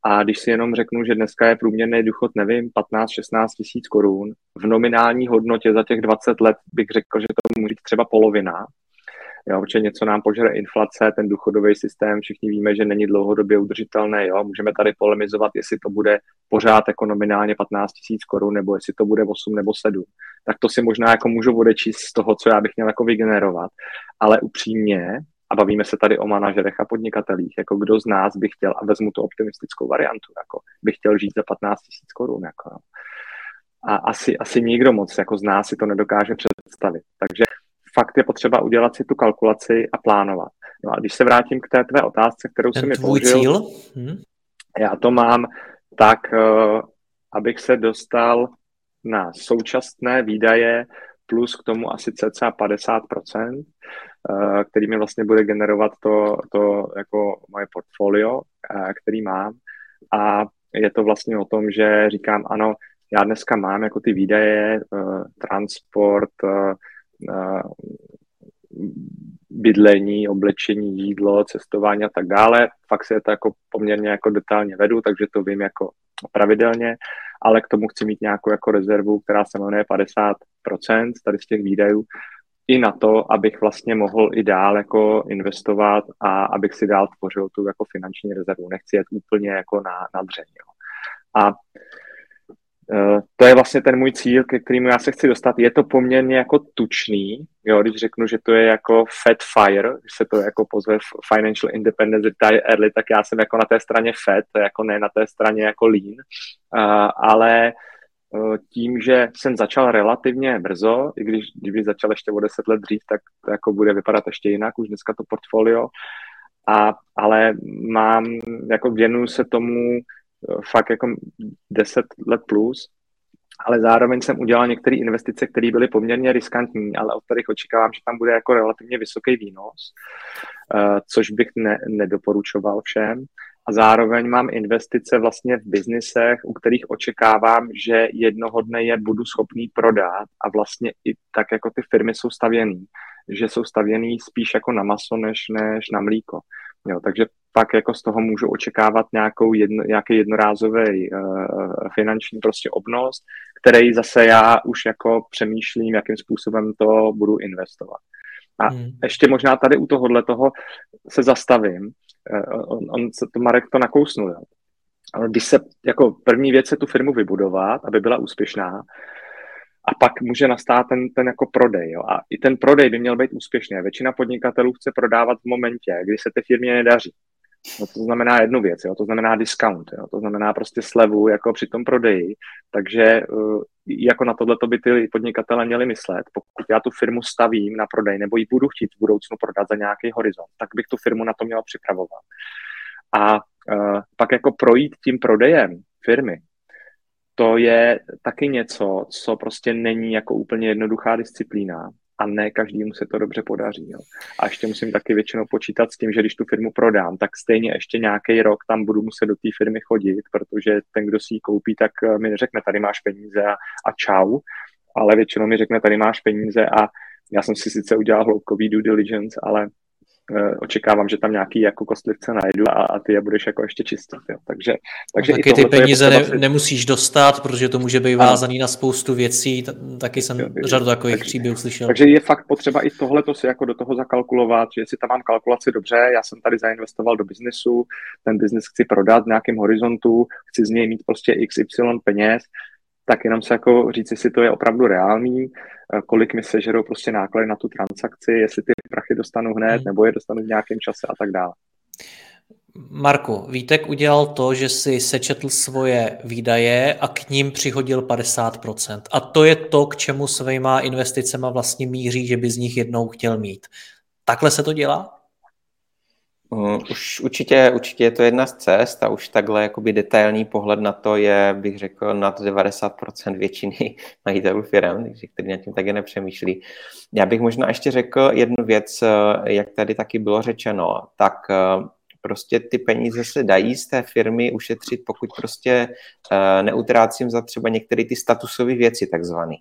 A když si jenom řeknu, že dneska je průměrný důchod, nevím, 15-16 tisíc korun, v nominální hodnotě za těch 20 let bych řekl, že to může být třeba polovina, Jo, protože něco nám požere inflace, ten důchodový systém, všichni víme, že není dlouhodobě udržitelný. Jo. Můžeme tady polemizovat, jestli to bude pořád jako nominálně 15 tisíc korun, nebo jestli to bude 8 nebo 7. Tak to si možná jako můžu odečíst z toho, co já bych měl jako vygenerovat. Ale upřímně, a bavíme se tady o manažerech a podnikatelích, jako kdo z nás by chtěl, a vezmu tu optimistickou variantu, jako by chtěl žít za 15 tisíc korun. Jako, a asi, asi nikdo moc jako z nás si to nedokáže představit. Takže fakt je potřeba udělat si tu kalkulaci a plánovat. No a když se vrátím k té tvé otázce, kterou jsem mi položil, cíl? Hmm. já to mám tak, uh, abych se dostal na současné výdaje plus k tomu asi cca 50%, uh, který mi vlastně bude generovat to, to jako moje portfolio, uh, který mám. A je to vlastně o tom, že říkám, ano, já dneska mám jako ty výdaje, transport, bydlení, oblečení, jídlo, cestování a tak dále. Fakt se to jako poměrně jako detailně vedu, takže to vím jako pravidelně, ale k tomu chci mít nějakou jako rezervu, která se jmenuje 50% tady z těch výdajů, i na to, abych vlastně mohl i dál jako investovat a abych si dál tvořil tu jako finanční rezervu. Nechci jet úplně jako na, na dřeň. Jo. A to je vlastně ten můj cíl, ke kterému já se chci dostat. Je to poměrně jako tučný, jo, když řeknu, že to je jako fat fire, když se to jako pozve Financial Independence Retire Early, tak já jsem jako na té straně fat, jako ne na té straně jako lean, uh, ale uh, tím, že jsem začal relativně brzo, i když kdyby začal ještě o deset let dřív, tak to jako bude vypadat ještě jinak, už dneska to portfolio, a, ale mám, jako věnuju se tomu fakt jako 10 let plus, ale zároveň jsem udělal některé investice, které byly poměrně riskantní, ale od kterých očekávám, že tam bude jako relativně vysoký výnos, eh, což bych ne, nedoporučoval všem. A zároveň mám investice vlastně v biznisech, u kterých očekávám, že jednoho dne je budu schopný prodat a vlastně i tak jako ty firmy jsou stavěný, že jsou stavěný spíš jako na maso než, než na mlíko. Jo, takže pak jako z toho můžu očekávat nějakou jedno, nějaký jednorázový uh, finanční prostě obnos, který zase já už jako přemýšlím, jakým způsobem to budu investovat. A hmm. ještě možná tady u tohohle toho se zastavím. Uh, on, on se to Marek to nakousnul. Jo. Když se jako první věc je tu firmu vybudovat, aby byla úspěšná, a pak může nastat ten, ten jako prodej. Jo. A i ten prodej by měl být úspěšný. Většina podnikatelů chce prodávat v momentě, kdy se té firmě nedaří. No to znamená jednu věc, jo, to znamená discount, jo, to znamená prostě slevu jako při tom prodeji, takže uh, jako na tohle by ty podnikatele měli myslet, pokud já tu firmu stavím na prodej nebo ji budu chtít v budoucnu prodat za nějaký horizont, tak bych tu firmu na to měla připravovat. A uh, pak jako projít tím prodejem firmy, to je taky něco, co prostě není jako úplně jednoduchá disciplína a ne každému se to dobře podaří. Jo. A ještě musím taky většinou počítat s tím, že když tu firmu prodám, tak stejně ještě nějaký rok tam budu muset do té firmy chodit, protože ten, kdo si ji koupí, tak eh, mi řekne, tady máš peníze a, a čau, ale většinou mi řekne, tady máš peníze a já jsem si sice udělal hloubkový due diligence, ale očekávám, že tam nějaký jako kostlivce najdu a, a ty je budeš jako ještě čistit. Jo. Takže, takže no, taky ty peníze ne, si... nemusíš dostat, protože to může být vázaný na spoustu věcí, taky jsem jo, řadu takových takže, příběhů slyšel. Takže je fakt potřeba i tohle to si jako do toho zakalkulovat, že si tam mám kalkulaci dobře, já jsem tady zainvestoval do biznesu, ten biznes chci prodat v nějakém horizontu, chci z něj mít prostě XY peněz, tak jenom se jako říct, jestli to je opravdu reálný, eh, kolik mi sežerou prostě náklady na tu transakci, jestli ty prachy dostanu hned, hmm. nebo je dostanu v nějakém čase a tak dále. Marku, Vítek udělal to, že si sečetl svoje výdaje a k ním přihodil 50%. A to je to, k čemu svýma investicema vlastně míří, že by z nich jednou chtěl mít. Takhle se to dělá? Uh, už určitě, určitě je to jedna z cest a už takhle jakoby detailní pohled na to je, bych řekl, nad 90% většiny majitelů firm, takže kteří nad tím také nepřemýšlí. Já bych možná ještě řekl jednu věc, uh, jak tady taky bylo řečeno, tak uh, prostě ty peníze se dají z té firmy ušetřit, pokud prostě neutrácím za třeba některé ty statusové věci takzvané.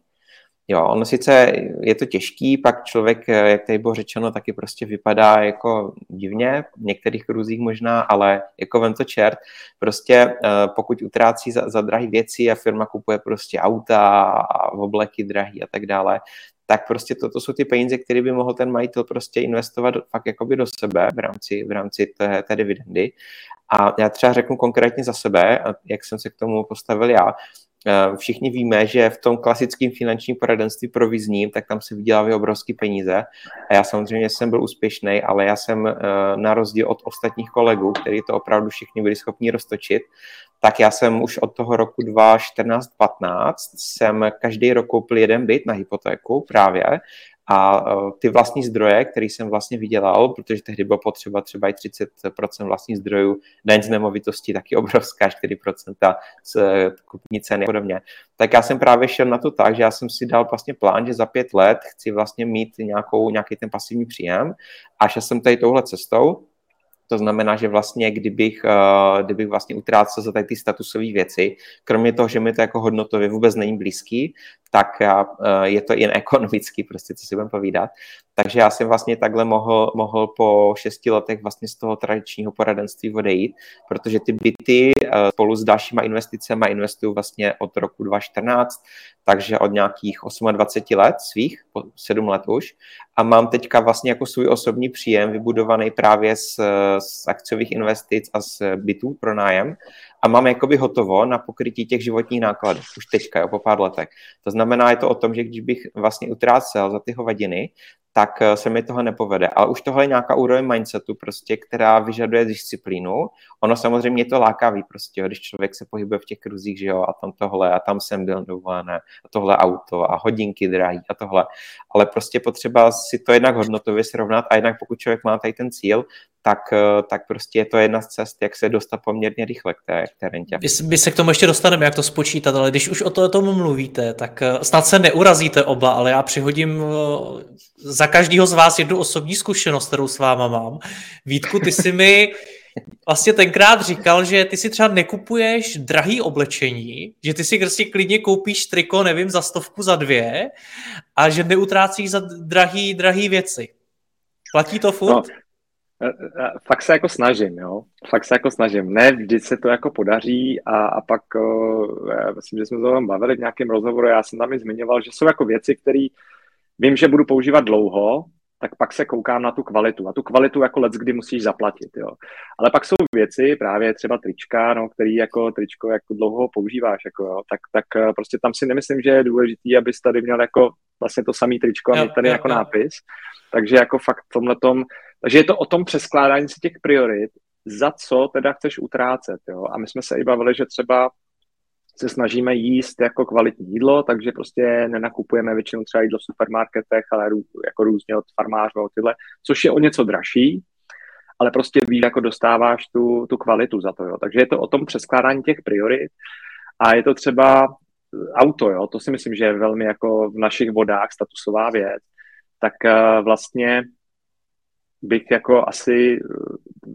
Jo, ono sice je to těžký, pak člověk, jak tady bylo řečeno, taky prostě vypadá jako divně, v některých kruzích možná, ale jako ven to čert, prostě eh, pokud utrácí za, za drahé věci a firma kupuje prostě auta a obleky drahý a tak dále, tak prostě toto jsou ty peníze, které by mohl ten majitel prostě investovat fakt jakoby do sebe v rámci, v rámci té, té dividendy. A já třeba řeknu konkrétně za sebe, jak jsem se k tomu postavil já, všichni víme, že v tom klasickém finančním poradenství provizním, tak tam se vydělávají obrovské peníze. A já samozřejmě jsem byl úspěšný, ale já jsem eh, na rozdíl od ostatních kolegů, kteří to opravdu všichni byli schopni roztočit, tak já jsem už od toho roku 2014-15 jsem každý rok koupil jeden byt na hypotéku právě a e, ty vlastní zdroje, které jsem vlastně vydělal, protože tehdy bylo potřeba třeba i 30% vlastních zdrojů, daň z nemovitosti taky obrovská, 4% z e, kupní ceny a podobně. Tak já jsem právě šel na to tak, že já jsem si dal vlastně plán, že za pět let chci vlastně mít nějakou, nějaký ten pasivní příjem a šel jsem tady touhle cestou To znamená, že vlastně, kdybych, uh, kdybych vlastně utrácel za tady ty statusové věci, kromě toho, že mi to jako hodnotově vůbec není blízký, tak uh, je to jen ekonomický, prostě, co si budeme povídat. Takže já jsem vlastně takhle mohl, mohl po šesti letech vlastně z toho tradičního poradenství odejít, protože ty byty uh, spolu s dalšíma investicemi investuju vlastně od roku 2014, takže od nějakých 28 let svých, 7 let už, a mám teďka vlastně jako svůj osobní příjem vybudovaný právě z, z akciových investic a z bytů pro nájem a mám jakoby hotovo na pokrytí těch životních nákladů, už teďka, jo, po pár letech. To znamená, je to o tom, že když bych vlastně utrácel za ty hovadiny, tak eh, se mi toho nepovede. Ale už tohle je nějaká úroveň mindsetu, prostě, která vyžaduje disciplínu. Ono samozřejmě je to lákavý, prostě, když člověk se pohybuje v těch kruzích, že jo, a tam tohle, a tam jsem byl dovolené, a tohle auto, a hodinky drahý, a tohle. Ale prostě potřeba si to jednak hodnotově srovnat, a jednak pokud člověk má tady ten cíl, tak, eh, tak prostě je to jedna z cest, jak se dostat poměrně rychle k té, k té rentě. My se k tomu ještě dostaneme, jak to spočítat, ale když už o to, tom mluvíte, tak eh, snad se neurazíte oba, ale já přihodím za každého z vás jednu osobní zkušenost, kterou s váma mám. Vítku, ty si mi vlastně tenkrát říkal, že ty si třeba nekupuješ drahý oblečení, že ty si prostě klidně koupíš triko, nevím, za stovku, za dvě a že neutrácíš za drahý, drahý věci. Platí to furt? No, fakt se jako snažím, jo. Fakt se jako snažím. Ne, vždy se to jako podaří a, a pak, já myslím, že jsme se o tom bavili v nějakém rozhovoru, já jsem tam i zmiňoval, že jsou jako věci, které vím, že budu používat dlouho, tak pak se koukám na tu kvalitu. A tu kvalitu jako let, kdy musíš zaplatit, jo. Ale pak jsou věci, právě třeba trička, no, který jako tričko jako dlouho používáš, jako jo, tak, tak eh, prostě tam si nemyslím, že je důležitý, abys tady měl jako vlastně to samý tričko a mít tady jo, jako jo. nápis. Takže jako fakt tomhle tom, takže je to o tom přeskládání si těch priorit, za co teda chceš utrácet, jo. A my jsme se i bavili, že třeba se snažíme jíst jako kvalitní jídlo, takže prostě nenakupujeme většinou třeba jídlo v supermarketech, ale rů, jako různě od farmářů tyhle, což je o něco dražší, ale prostě víš, jako dostáváš tu, tu kvalitu za to, jo. Takže je to o tom přeskládání těch priorit a je to třeba auto, jo, to si myslím, že je velmi jako v našich vodách statusová věc, tak uh, vlastně bych jako asi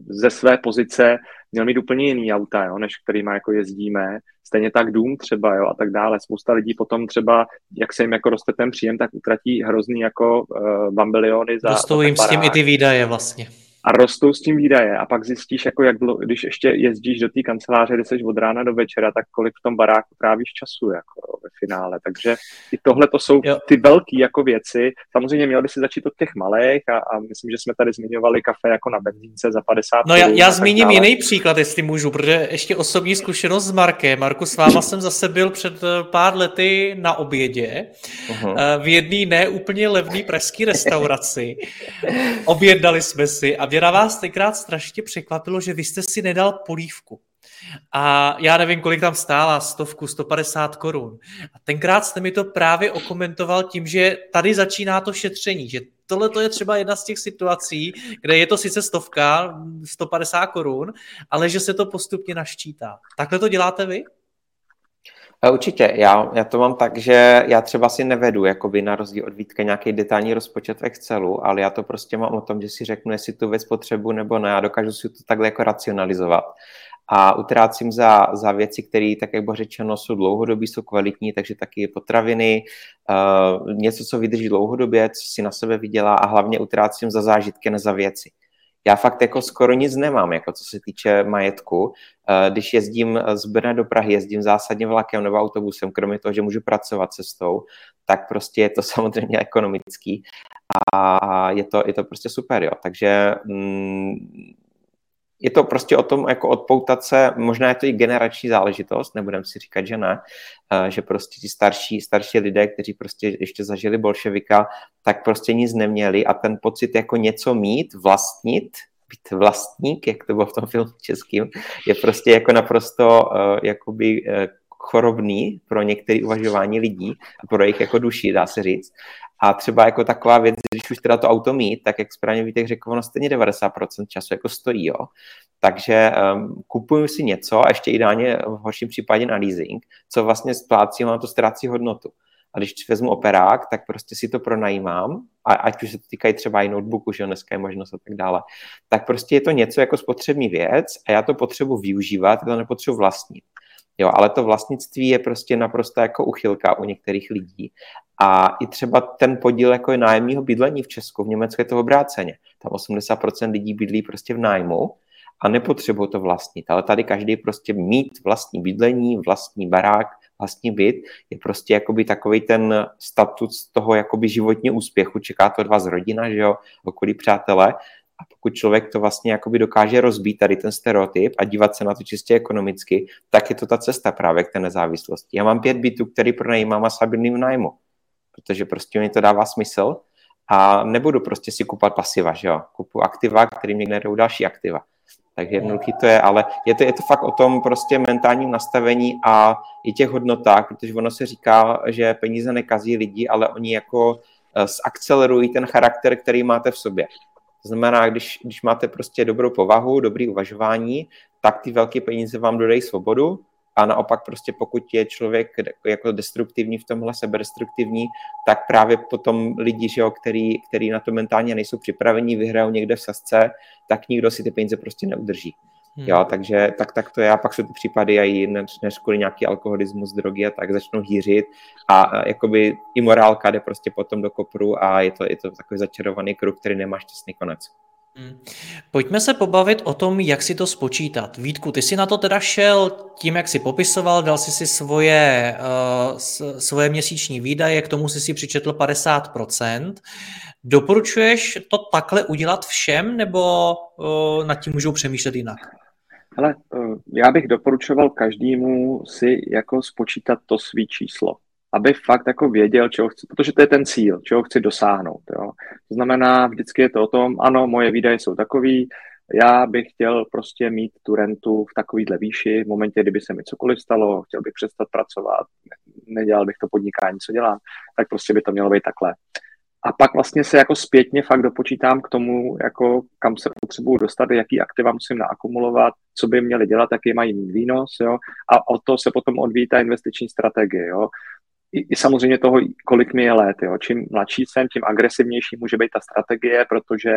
ze své pozice měl mít úplně jiný auta, jo, než kterýma jako jezdíme. Stejně tak dům třeba, jo, a tak dále. Spousta lidí potom třeba, jak se jim jako roste ten příjem, tak utratí hrozný jako uh, bambiliony za... Dostou jim s tím i ty výdaje vlastně a rostou s tím výdaje a pak zjistíš, jako jak dlouho, když ještě jezdíš do té kanceláře, kde jsi od rána do večera, tak kolik v tom baráku trávíš času jako ve finále. Takže i tohle to jsou jo. ty velké jako věci. Samozřejmě měl by si začít od těch malých a, a myslím, že jsme tady zmiňovali kafe jako na benzínce za 50 No já, já zmíním jiný příklad, jestli můžu, protože ještě osobní zkušenost s Markem. Marku, s váma jsem zase byl před eh, pár lety na obědě uh-huh. v jedné neúplně levné pražské restauraci. Objednali jsme si a mě na vás tenkrát strašně překvapilo, že vy jste si nedal polívku. A já nevím, kolik tam stála, stovku, 150 korun. A tenkrát jste mi to právě okomentoval tím, že tady začíná to šetření, že tohle to je třeba jedna z těch situací, kde je to sice stovka, 150 korun, ale že se to postupně naščítá. Takhle to děláte vy? Určitě, já, já to mám tak, že já třeba si nevedu, jakoby na rozdíl od Vítka, nějaký detailní rozpočet v Excelu, ale já to prostě mám o tom, že si řeknu, jestli tu věc potřebu nebo ne a dokážu si to takhle jako racionalizovat. A utrácím za, za věci, které, tak jak bylo řečeno, jsou dlouhodobí, jsou kvalitní, takže taky potraviny, uh, něco, co vydrží dlouhodobě, co si na sebe vydělá a hlavně utrácím za zážitky, ne za věci já fakt jako skoro nic nemám, jako co se týče majetku. Eh, když jezdím z Brna do Prahy, jezdím zásadně vlakem nebo autobusem, kromě toho, že můžu pracovat cestou, tak prostě je to samozřejmě ekonomický a je to, je to prostě super, jo. Takže mm, je to prostě o tom, jako odpoutat se, možná je to i generační záležitost, nebudem si říkat, že ne, eh, že prostě ti starší, starší lidé, kteří prostě ještě zažili bolševika, tak prostě nic neměli a ten pocit jako něco mít, vlastnit, být vlastník, jak to bylo v tom filmu českým, je prostě jako naprosto uh, jakoby uh, chorobný pro některé uvažování lidí a pro jejich jako duši, dá se říct. A třeba jako taková věc, když už teda to auto mít, tak jak správně víte, řekl, ono stejně 90% času jako stojí, jo. Takže um, kupuju si něco a ještě ideálně v horším případě na leasing, co vlastně splácí, ono to ztrácí hodnotu. A když vezmu operák, tak prostě si to pronajímám, a ať už se to týkají třeba i notebooku, že dneska je možnost a tak dále, tak prostě je to něco jako spotřební věc a já to potřebuji využívat, to nepotřebuji vlastnit. Jo, ale to vlastnictví je prostě naprosto jako uchylka u některých lidí. A i třeba ten podíl jako je nájemního bydlení v Česku, v Německu je to obráceně. Tam 80% lidí bydlí prostě v nájmu a nepotřebují to vlastnit. Ale tady každý prostě mít vlastní bydlení, vlastní barák, vlastní byt je prostě jakoby takový ten status toho jakoby životního úspěchu. Čeká to dva z rodina, že jo, okolí přátelé. A pokud člověk to vlastně jakoby dokáže rozbít tady ten stereotyp a dívat se na to čistě ekonomicky, tak je to ta cesta právě k té nezávislosti. Já mám pět bytů, který pronajímám a stabilním nájmu, protože prostě mi to dává smysl a nebudu prostě si kupovat pasiva, že jo. Kupu aktiva, který mě generují další aktiva. Takže jednoduchý to je, ale je to, je to fakt o tom prostě mentálním nastavení a i těch hodnotách, protože ono se říká, že peníze nekazí lidi, ale oni jako eh, zakcelerují ten charakter, který máte v sobě. To znamená, když, když máte prostě dobrou povahu, dobrý uvažování, tak ty velké peníze vám dodají svobodu a naopak prostě pokud je člověk jako destruktivní v tomhle, sebedestruktivní, tak právě potom lidi, že jo, který, který na to mentálně nejsou připraveni, vyhrajou někde v sasce, tak nikdo si ty peníze prostě neudrží. Hmm. Jo, takže tak, tak to je. A pak jsou ty případy i než, než kvůli nějaký alkoholismus, drogy a tak začnou hýřit a, a jakoby i morálka jde prostě potom do kopru a je to, je to takový začarovaný kruh, který nemá šťastný konec. Hmm. Pojďme se pobavit o tom, jak si to spočítat. Vítku, ty si na to teda šel tím, jak si popisoval, dal si si svoje, uh, svoje měsíční výdaje, k tomu si si přičetl 50%. Doporučuješ to takhle udělat všem, nebo uh, nad tím můžou přemýšlet jinak? Ale uh, já bych doporučoval každému si jako spočítat to svý číslo aby fakt jako věděl, čeho chci, protože to je ten cíl, čeho chci dosáhnout. Jo. To znamená, vždycky je to o tom, ano, moje výdaje jsou takový, já bych chtěl prostě mít tu rentu v takovýhle výši, v momentě, kdyby se mi cokoliv stalo, chtěl bych přestat pracovat, nedělal bych to podnikání, co dělám, tak prostě by to mělo být takhle. A pak vlastně se jako zpětně fakt dopočítám k tomu, jako kam se potřebuju dostat, jaký aktiva musím naakumulovat, co by měli dělat, jaký mají výnos, jo. A o to se potom odvíjí ta investiční strategie, jo i, i samozřejmě toho, kolik mi je let. Jo. Čím mladší jsem, tím agresivnější může být ta strategie, protože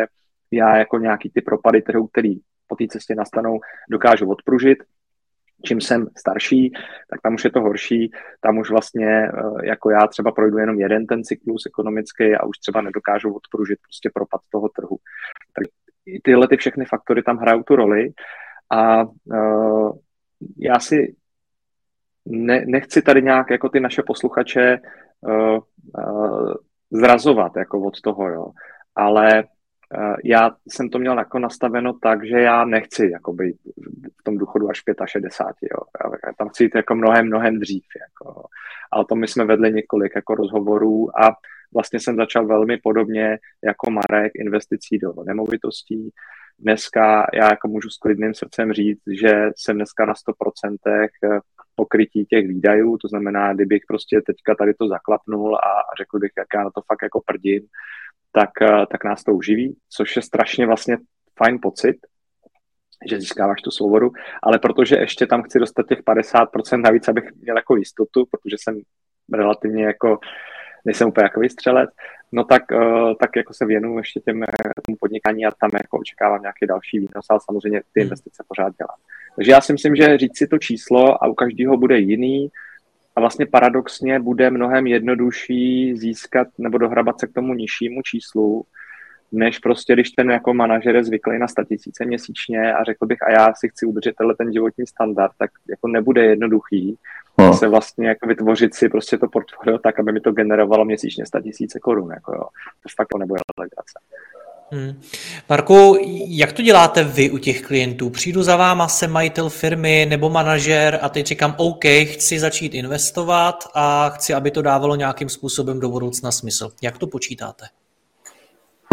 já jako nějaký ty propady trhu, který po té cestě nastanou, dokážu odpružit. Čím jsem starší, tak tam už je to horší. Tam už vlastně, eh, jako já třeba projdu jenom jeden ten cyklus ekonomický a už třeba nedokážu odpružit prostě propad toho trhu. Tak tyhle ty všechny faktory tam hrajou tu roli. A uh, já si ne, nechci tady nějak jako ty naše posluchače uh, uh, zrazovat jako od toho, jo. Ale uh, já jsem to měl jako nastaveno tak, že já nechci jako být v tom důchodu až 65, jo. Já tam chci jít jako mnohem, mnohem dřív, jako. Ale to my jsme vedli několik jako rozhovorů a vlastně jsem začal velmi podobně jako Marek investicí do nemovitostí. Dneska já jako můžu s klidným srdcem říct, že jsem dneska na 100% pokrytí těch výdajů, to znamená, kdybych prostě teďka tady to zaklapnul a řekl bych, jak já na to fakt jako prdím, tak, eh, tak nás to uživí, což je strašně vlastně fajn pocit, že získáváš tu svobodu, ale protože ještě tam chci dostat těch 50% navíc, abych měl jako jistotu, protože jsem relativně jako, nejsem úplně jako střelec, no tak, uh, tak jako se věnuju ještě těm, tomu podnikání a tam jako očekávám nějaký další výnos, ale samozřejmě ty hmm. investice pořád dělám. Takže já si myslím, že říct si to číslo a u každého bude jiný a vlastně paradoxně bude mnohem jednodušší získat nebo dohrabat se k tomu nižšímu číslu, než prostě, když ten jako manažer je zvyklý na statisíce měsíčně a řekl bych, a já si chci udržet tenhle ten životní standard, tak jako nebude jednoduchý no. se vlastně jako vytvořit si prostě to portfolio tak, aby mi to generovalo měsíčně tisíce korun. Jako jo. To fakt nebude legrace. Hmm. Marku, jak to děláte vy u těch klientů? Přijdu za váma, jsem majitel firmy nebo manažer a teď říkám, OK, chci začít investovat a chci, aby to dávalo nějakým způsobem do budoucna smysl. Jak to počítáte?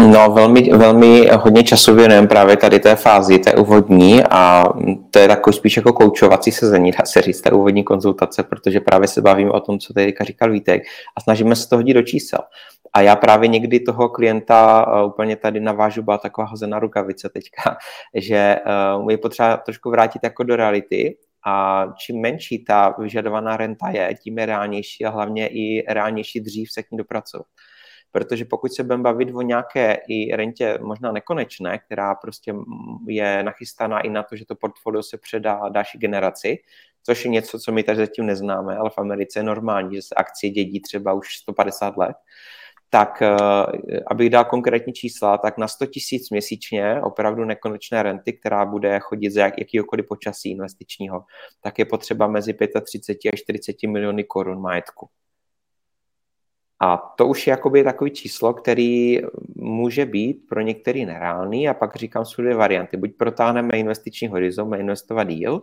No, velmi, velmi hodně času věnujeme právě tady té fázi, té úvodní a to je takový spíš jako koučovací sezení, dá se říct, ta úvodní konzultace, protože právě se bavíme o tom, co tady říkal Vítek a snažíme se to hodit do čísel. A já právě někdy toho klienta úplně tady navážu, byla taková hozená rukavice teďka, že je potřeba trošku vrátit jako do reality A čím menší ta vyžadovaná renta je, tím je reálnější a hlavně i reálnější dřív se k ní dopracovat. Protože pokud se budeme bavit o nějaké i rentě možná nekonečné, která prostě je nachystaná i na to, že to portfolio se předá další generaci, což je něco, co my tady zatím neznáme, ale v Americe je normální, že se akcie dědí třeba už 150 let, tak eh, abych dal konkrétní čísla, tak na 100 tisíc měsíčně opravdu nekonečné renty, která bude chodit za jak, jakýkoliv počasí investičního, tak je potřeba mezi 35 a 40 miliony korun majetku. A to už je jakoby takový číslo, který může být pro některý nereálný a pak říkám jsou dvě varianty. Buď protáhneme investiční horizont, investovat díl,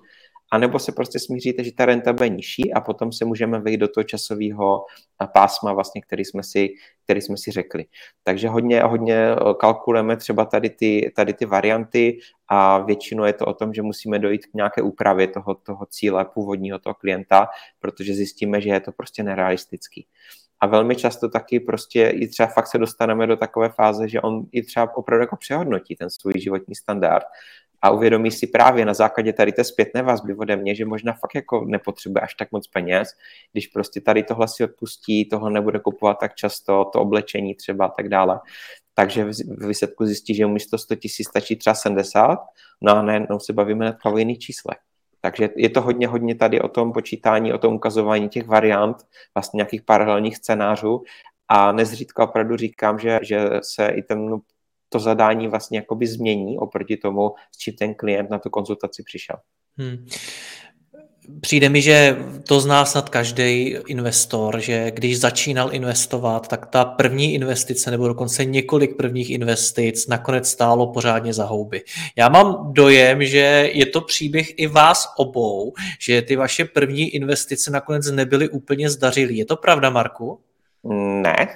anebo se prostě smíříte, že ta renta bude nižší a potom se můžeme vejít do toho časového pásma, vlastně, který, jsme si, který jsme si řekli. Takže hodně, hodně eh, kalkulujeme třeba tady ty, tady ty varianty a většinou je to o tom, že musíme dojít k nějaké úpravě toho, toho cíle původního toho klienta, protože zjistíme, že je to prostě nerealistický. A velmi často taky prostě i třeba fakt se dostaneme do takové fáze, že on i třeba opravdu jako přehodnotí ten svůj životní standard a uvědomí si právě na základě tady té zpětné vazby ode mě, že možná fakt jako nepotřebuje až tak moc peněz, když prostě tady tohle si odpustí, tohle nebude kupovat tak často, to oblečení třeba a tak dále. Takže v výsledku zjistí, že místo 100 tisíc stačí třeba 70, no a najednou se bavíme na o jiných číslech. Takže je to hodně, hodně tady o tom počítání, o tom ukazování těch variant, vlastně nějakých paralelních scénářů a nezřídka opravdu říkám, že, že se i ten to zadání vlastně jakoby změní oproti tomu, s čím ten klient na tu konzultaci přišel. Hmm. Přijde mi, že to zná snad každý investor, že když začínal investovat, tak ta první investice nebo dokonce několik prvních investic nakonec stálo pořádně za houby. Já mám dojem, že je to příběh i vás obou, že ty vaše první investice nakonec nebyly úplně zdařilý. Je to pravda, Marku? Ne.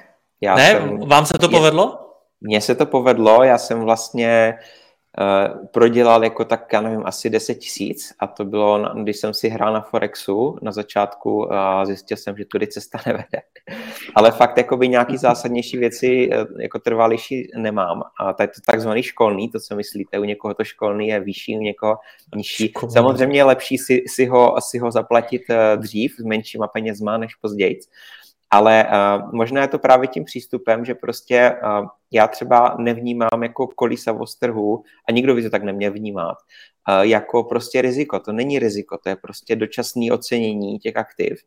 Já ne? Jsem... Vám se to povedlo? Mně se to povedlo, já jsem vlastně prodělal jako tak, já nevím, asi 10 tisíc a to bylo, když jsem si hrál na Forexu na začátku a zjistil jsem, že tudy cesta nevede. Ale fakt jakoby nějaký zásadnější věci uh, jako trvalější nemám. A to je to takzvaný školný, to co myslíte, u někoho to školný je vyšší, u někoho nižší. Školný. Samozřejmě je lepší si, si, ho, si ho zaplatit uh, dřív s menšíma penězma než později. Ale uh, možná je to právě tím přístupem, že prostě uh, já třeba nevnímám jako kolísavost trhu a nikdo by to tak neměl vnímat, uh, jako prostě riziko. To není riziko, to je prostě dočasné ocenění těch aktiv.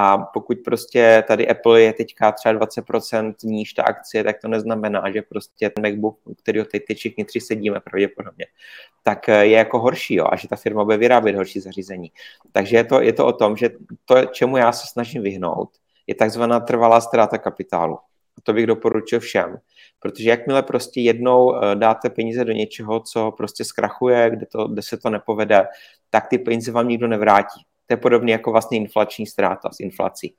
A pokud prostě tady Apple je teďka třeba 20% níž ta akcie, tak to neznamená, že prostě ten MacBook, který teď, teď všichni tři sedíme pravděpodobně, tak je jako horší jo, a že ta firma bude vyrábět horší zařízení. Takže je to, je to o tom, že to, čemu já se snažím vyhnout, je takzvaná trvalá ztráta kapitálu. A to bych doporučil všem, protože jakmile prostě jednou eh, dáte peníze do něčeho, co prostě zkrachuje, kde, to, kde se to nepovede, tak ty peníze vám nikdo nevrátí. To je podobně jako vlastně inflační ztráta s inflací.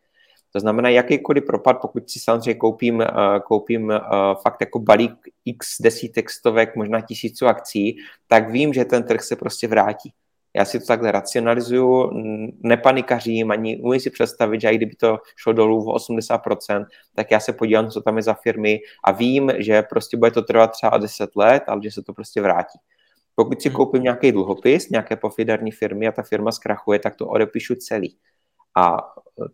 To znamená, jakýkoliv propad, pokud si samozřejmě koupím, eh, koupím eh, fakt jako balík x desítek, stovek, možná tisíců akcí, tak vím, že ten trh se prostě vrátí. Já si to takhle racionalizuju, nepanikařím, ani umím si představit, že i kdyby to šlo dolů o 80%, tak já se podívám, co tam je za firmy a vím, že prostě bude to trvat třeba 10 let, ale že se to prostě vrátí. Pokud si hmm. koupím nějaký dluhopis, nějaké pofiderní firmy a ta firma zkrachuje, tak to odepíšu celý a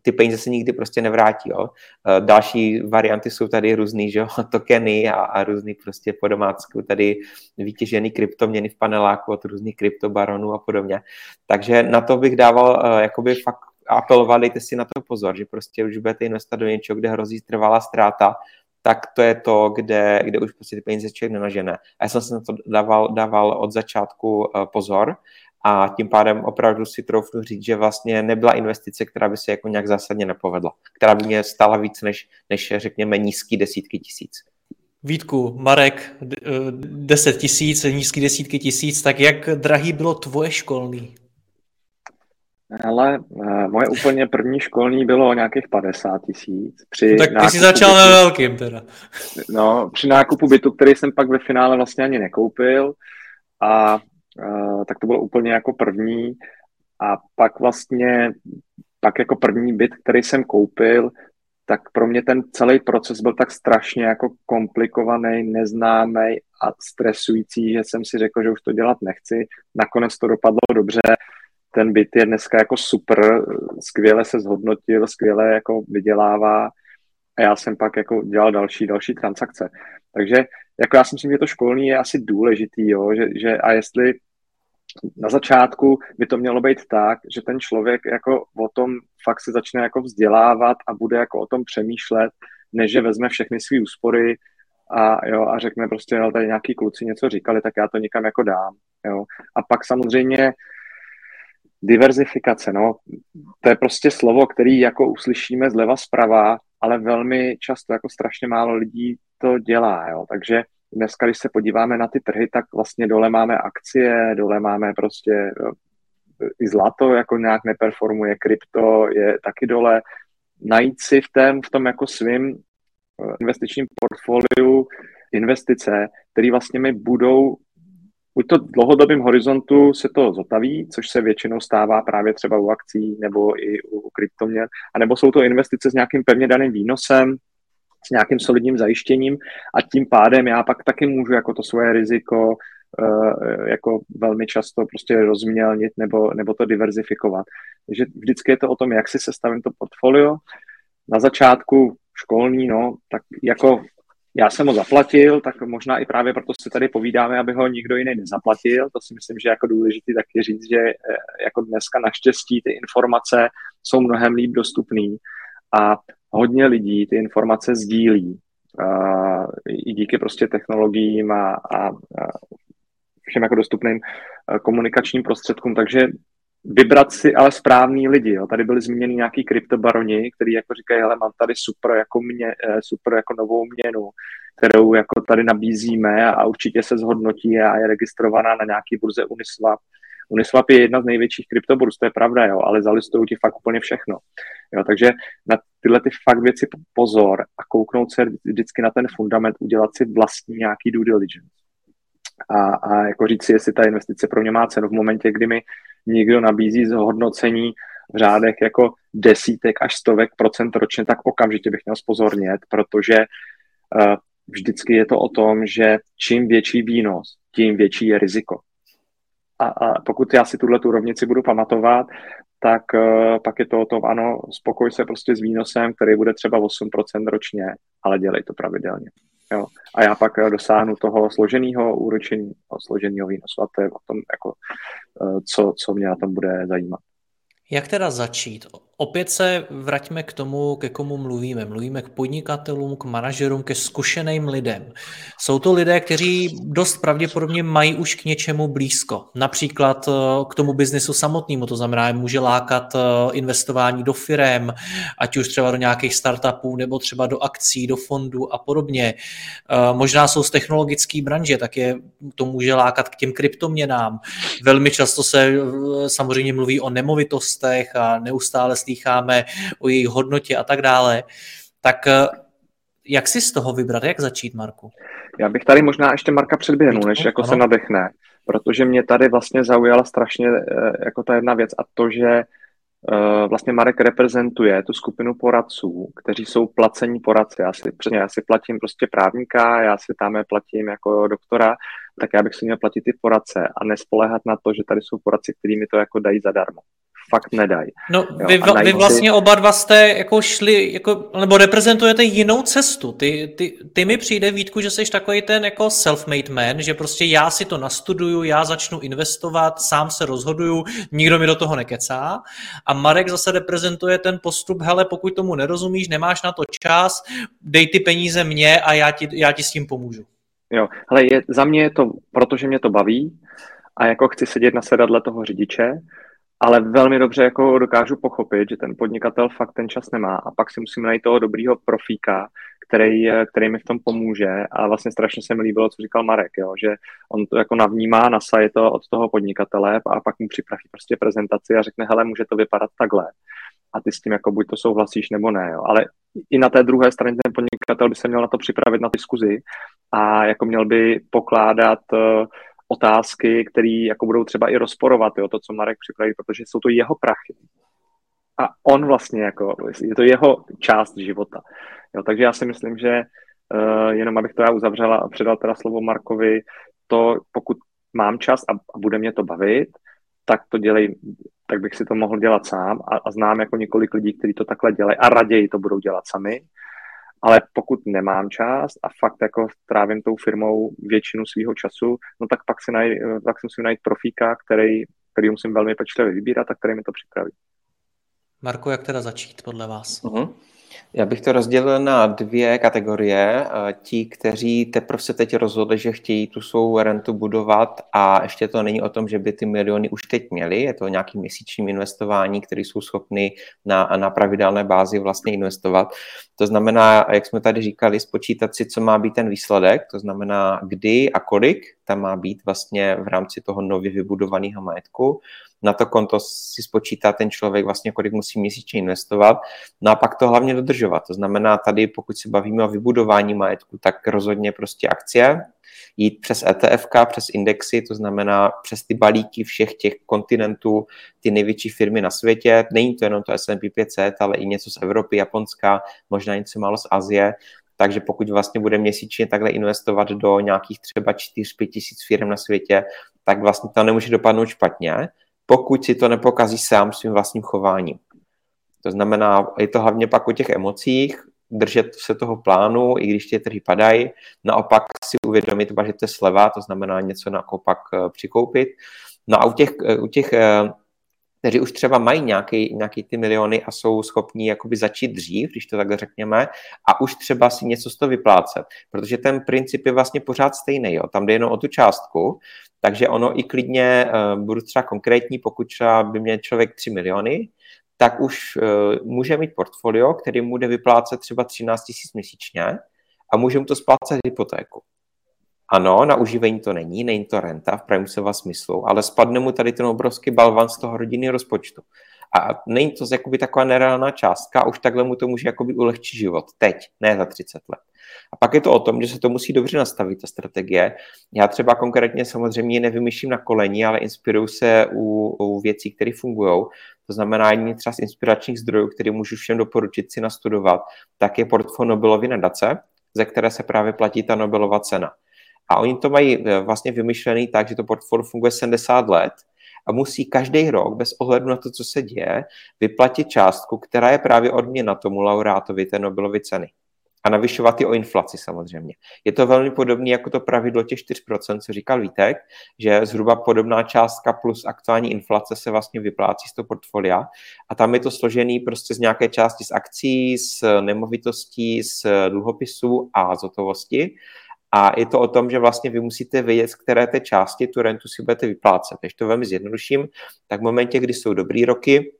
ty peníze se nikdy prostě nevrátí. Jo. E, další varianty jsou tady různý, že jo, tokeny a, a různý prostě po domácku tady vytěžený kryptoměny v paneláku od různých kryptobaronů a podobně. Takže na to bych dával uh, jakoby fakt apeloval, dejte si na to pozor, že prostě už budete investovat do něčeho, kde hrozí trvalá ztráta, tak to je to, kde, kde už prostě ty peníze člověk nenažene. A já jsem se na to dával, dával od začátku uh, pozor a tím pádem opravdu si troufnu říct, že vlastně nebyla investice, která by se jako nějak zásadně nepovedla, která by mě stála víc než, než řekněme nízký desítky tisíc. Vítku, Marek, 10 tisíc, nízký desítky tisíc, tak jak drahý bylo tvoje školní? Ale uh, moje úplně první školní bylo nějakých 50 tisíc. No, tak ty jsi začal bytu, na velkým teda. No, při nákupu bytu, který jsem pak ve finále vlastně ani nekoupil a tak to bylo úplně jako první. A pak vlastně, pak jako první byt, který jsem koupil, tak pro mě ten celý proces byl tak strašně jako komplikovaný, neznámý a stresující, že jsem si řekl, že už to dělat nechci. Nakonec to dopadlo dobře, ten byt je dneska jako super, skvěle se zhodnotil, skvěle jako vydělává a já jsem pak jako dělal další, další transakce. Takže jako já si myslím, že to školní je asi důležitý, jo, že, že a jestli na začátku by to mělo být tak, že ten člověk jako o tom fakt se začne jako vzdělávat a bude jako o tom přemýšlet, než že vezme všechny své úspory a, jo, a řekne prostě, jo, tady nějaký kluci něco říkali, tak já to někam jako dám. Jo. A pak samozřejmě diverzifikace, no, to je prostě slovo, který jako uslyšíme zleva zprava, ale velmi často jako strašně málo lidí to dělá, jo. Takže dneska, když se podíváme na ty trhy, tak vlastně dole máme akcie, dole máme prostě eh, i zlato jako nějak neperformuje, krypto je taky dole. Najít si v, tém, v tom jako svým eh, investičním portfoliu investice, které vlastně mi budou buď to dlouhodobým horizontu se to zotaví, což se většinou stává právě třeba u akcí nebo i u kryptoměn, anebo jsou to investice s nějakým pevně daným výnosem, s nějakým solidním zajištěním a tím pádem já pak taky můžu jako to svoje riziko uh, jako velmi často prostě rozmělnit nebo, nebo to diverzifikovat. Takže vždycky je to o tom, jak si sestavím to portfolio. Na začátku školní, no, tak jako já jsem ho zaplatil, tak možná i právě proto si tady povídáme, aby ho nikdo jiný nezaplatil. To si myslím, že jako důležité taky říct, že eh, jako dneska naštěstí ty informace jsou mnohem líp dostupné a hodně lidí ty informace sdílí. Uh, I díky prostě technologiím a, a, a všem jako dostupným uh, komunikačním prostředkům, takže vybrat si ale správný lidi. Jo. Tady byly zmíněni nějaký kryptobaroni, který jako říkají, hele, mám tady super jako, mě, eh, super jako novou měnu, kterou jako tady nabízíme a určitě se zhodnotí a je registrovaná na nějaký burze Uniswap. Uniswap je jedna z největších kryptoburz, to je pravda, jo, ale zalistují ti fakt úplně všechno. Jo, takže na tyhle ty fakt věci pozor a kouknout se vždycky na ten fundament, udělat si vlastní nějaký due diligence. A, a jako říct si, jestli ta investice pro mě má cenu v momentě, kdy mi někdo nabízí zhodnocení v řádech jako desítek až stovek procent ročně, tak okamžitě bych měl spozornět, protože uh, vždycky je to o tom, že čím větší výnos, tím větší je riziko. A, a pokud já si tuhle tu rovnici budu pamatovat, tak uh, pak je to o tom, ano, spokoj se prostě s výnosem, který bude třeba 8% ročně, ale dělej to pravidelně. Jo. A já pak eh, dosáhnu toho složeného úročení, složeného výnosu a to je o tom, jako, eh, co, co mě na tom bude zajímat. Jak teda začít? Opět se vraťme k tomu, ke komu mluvíme. Mluvíme k podnikatelům, k manažerům, ke zkušeným lidem. Jsou to lidé, kteří dost pravděpodobně mají už k něčemu blízko. Například eh, k tomu biznesu samotnému, to znamená, může lákat eh, investování do firem, ať už třeba do nějakých startupů, nebo třeba do akcí, do fondů a podobně. Eh, možná jsou z technologické branže, tak je to může lákat k těm kryptoměnám. Velmi často se samozřejmě mluví o nemovitostech a neustále slýcháme o jejich hodnotě a tak dále. Tak eh, jak si z toho vybrat, jak začít, Marku? Já bych tady možná ještě Marka předběhnul, než jako ano. se nadechne, protože mě tady vlastně zaujala strašně eh, jako ta jedna věc a to, že eh, vlastně Marek reprezentuje tu skupinu poradců, kteří jsou placení poradci. Já si, přesně, já si platím prostě právníka, já si tam platím jako doktora, tak já bych si měl platit ty poradce a nespoléhat na to, že tady jsou poradci, kteří mi to jako dají zadarmo fakt nedají. No, jo, vy, vy vlastně si... oba dva jste jako šli, jako, nebo reprezentujete jinou cestu. Ty, ty, ty mi přijde, Vítku, že jsi takový ten jako self-made man, že prostě já si to nastuduju, já začnu investovat, sám se rozhoduju, nikdo mi do toho nekecá. A Marek zase reprezentuje ten postup, hele, pokud tomu nerozumíš, nemáš na to čas, dej ty peníze mě a já ti, já ti s tím pomůžu. Jo, ale je, za mě je to, protože mě to baví a jako chci sedět na sedadle toho řidiče ale velmi dobře jako dokážu pochopit, že ten podnikatel fakt ten čas nemá. A pak si musím najít toho dobrýho profíka, který, který mi v tom pomůže. A vlastně strašně se mi líbilo, co říkal Marek, jo, že on to jako navnímá, nasaje to od toho podnikatele a pak mu připraví prostě prezentaci a řekne, hele, může to vypadat takhle. A ty s tím jako buď to souhlasíš nebo ne, jo. ale i na té druhé straně ten podnikatel by se měl na to připravit na diskuzi a jako měl by pokládat uh, otázky, které jako budou třeba i rozporovat jo, to, co Marek připraví, protože jsou to jeho prachy. A on vlastně jako, je to jeho část života. Jo, takže já si myslím, že uh, jenom abych to já uzavřela a předal teda slovo Markovi, to pokud mám čas a, a bude mě to bavit, tak to dělej tak bych si to mohl dělat sám a, a znám jako několik lidí, kteří to takhle dělají a raději to budou dělat sami. Ale pokud nemám čas a fakt jako trávím tou firmou většinu svého času, no tak pak si, naj, pak si musím najít profíka, který, který musím velmi pečlivě vybírat a který mi to připraví. Marko, jak teda začít podle vás? Uh-huh. Já bych to rozdělil na dvě kategorie. Ti, kteří teprve se teď rozhodli, že chtějí tu svou rentu budovat a ještě to není o tom, že by ty miliony už teď měli, je to nějaký měsíční investování, které jsou schopny na, na pravidelné bázi vlastně investovat. To znamená, jak jsme tady říkali, spočítat si, co má být ten výsledek, to znamená, kdy a kolik tam má být vlastně v rámci toho nově vybudovaného majetku na to konto si spočítá ten člověk vlastně, kolik musí měsíčně investovat, no a pak to hlavně dodržovat. To znamená tady, pokud se bavíme o vybudování majetku, tak rozhodně prostě akcie, jít přes ETF, přes indexy, to znamená přes ty balíky všech těch kontinentů, ty největší firmy na světě. Není to jenom to S&P 500, ale i něco z Evropy, Japonska, možná něco málo z Azie. Takže pokud vlastně bude měsíčně takhle investovat do nějakých třeba 4-5 tisíc firm na světě, tak vlastně to nemůže dopadnout špatně pokud si to nepokazí sám svým vlastním chováním. To znamená, je to hlavně pak o těch emocích, držet se toho plánu, i když ty trhy padají, naopak si uvědomit, že to je sleva, to znamená něco naopak eh, přikoupit. No a u těch, eh, u těch eh, kteří už třeba mají nějaký, nějaký ty miliony a jsou schopní jakoby začít dřív, když to takhle řekněme, a už třeba si něco z toho vyplácet. Protože ten princip je vlastně pořád stejný. Jo. Tam jde jenom o tu částku, takže ono i klidně, uh, budu třeba konkrétní, pokud třeba by měl člověk 3 miliony, tak už uh, může mít portfolio, který mu bude vyplácet třeba 13 tisíc měsíčně a může mu to splácet hypotéku. Ano, na uživení to není, není to renta v pravém slova smyslu, ale spadne mu tady ten obrovský balvan z toho rodinného rozpočtu. A není to jakoby taková nereálná částka, už takhle mu to může jakoby ulehčit život. Teď, ne za 30 let. A pak je to o tom, že se to musí dobře nastavit, ta strategie. Já třeba konkrétně samozřejmě nevymýšlím na koleni, ale inspiruju se u, u věcí, které fungují. To znamená, jedním třeba z inspiračních zdrojů, který můžu všem doporučit si nastudovat, tak je portfolio Nobelovy nadace, ze které se právě platí ta Nobelova cena. A oni to mají eh, vlastně vymyšlený tak, že to portfolio funguje 70 let a musí každý rok, bez ohledu na to, co se děje, vyplatit částku, která je právě odměna tomu laureátovi té Nobelovy ceny. A navyšovat i o inflaci samozřejmě. Je to velmi podobné jako to pravidlo těch 4%, co říkal Vítek, že zhruba podobná částka plus aktuální inflace se vlastně vyplácí z toho portfolia. A tam je to složený prostě z nějaké části z akcí, z nemovitostí, z dluhopisů a z hotovosti. A je to o tom, že vlastně vy musíte vědět, z které té části tu rentu si budete vyplácet. Když to velmi zjednoduším, tak v momentě, kdy jsou dobrý roky,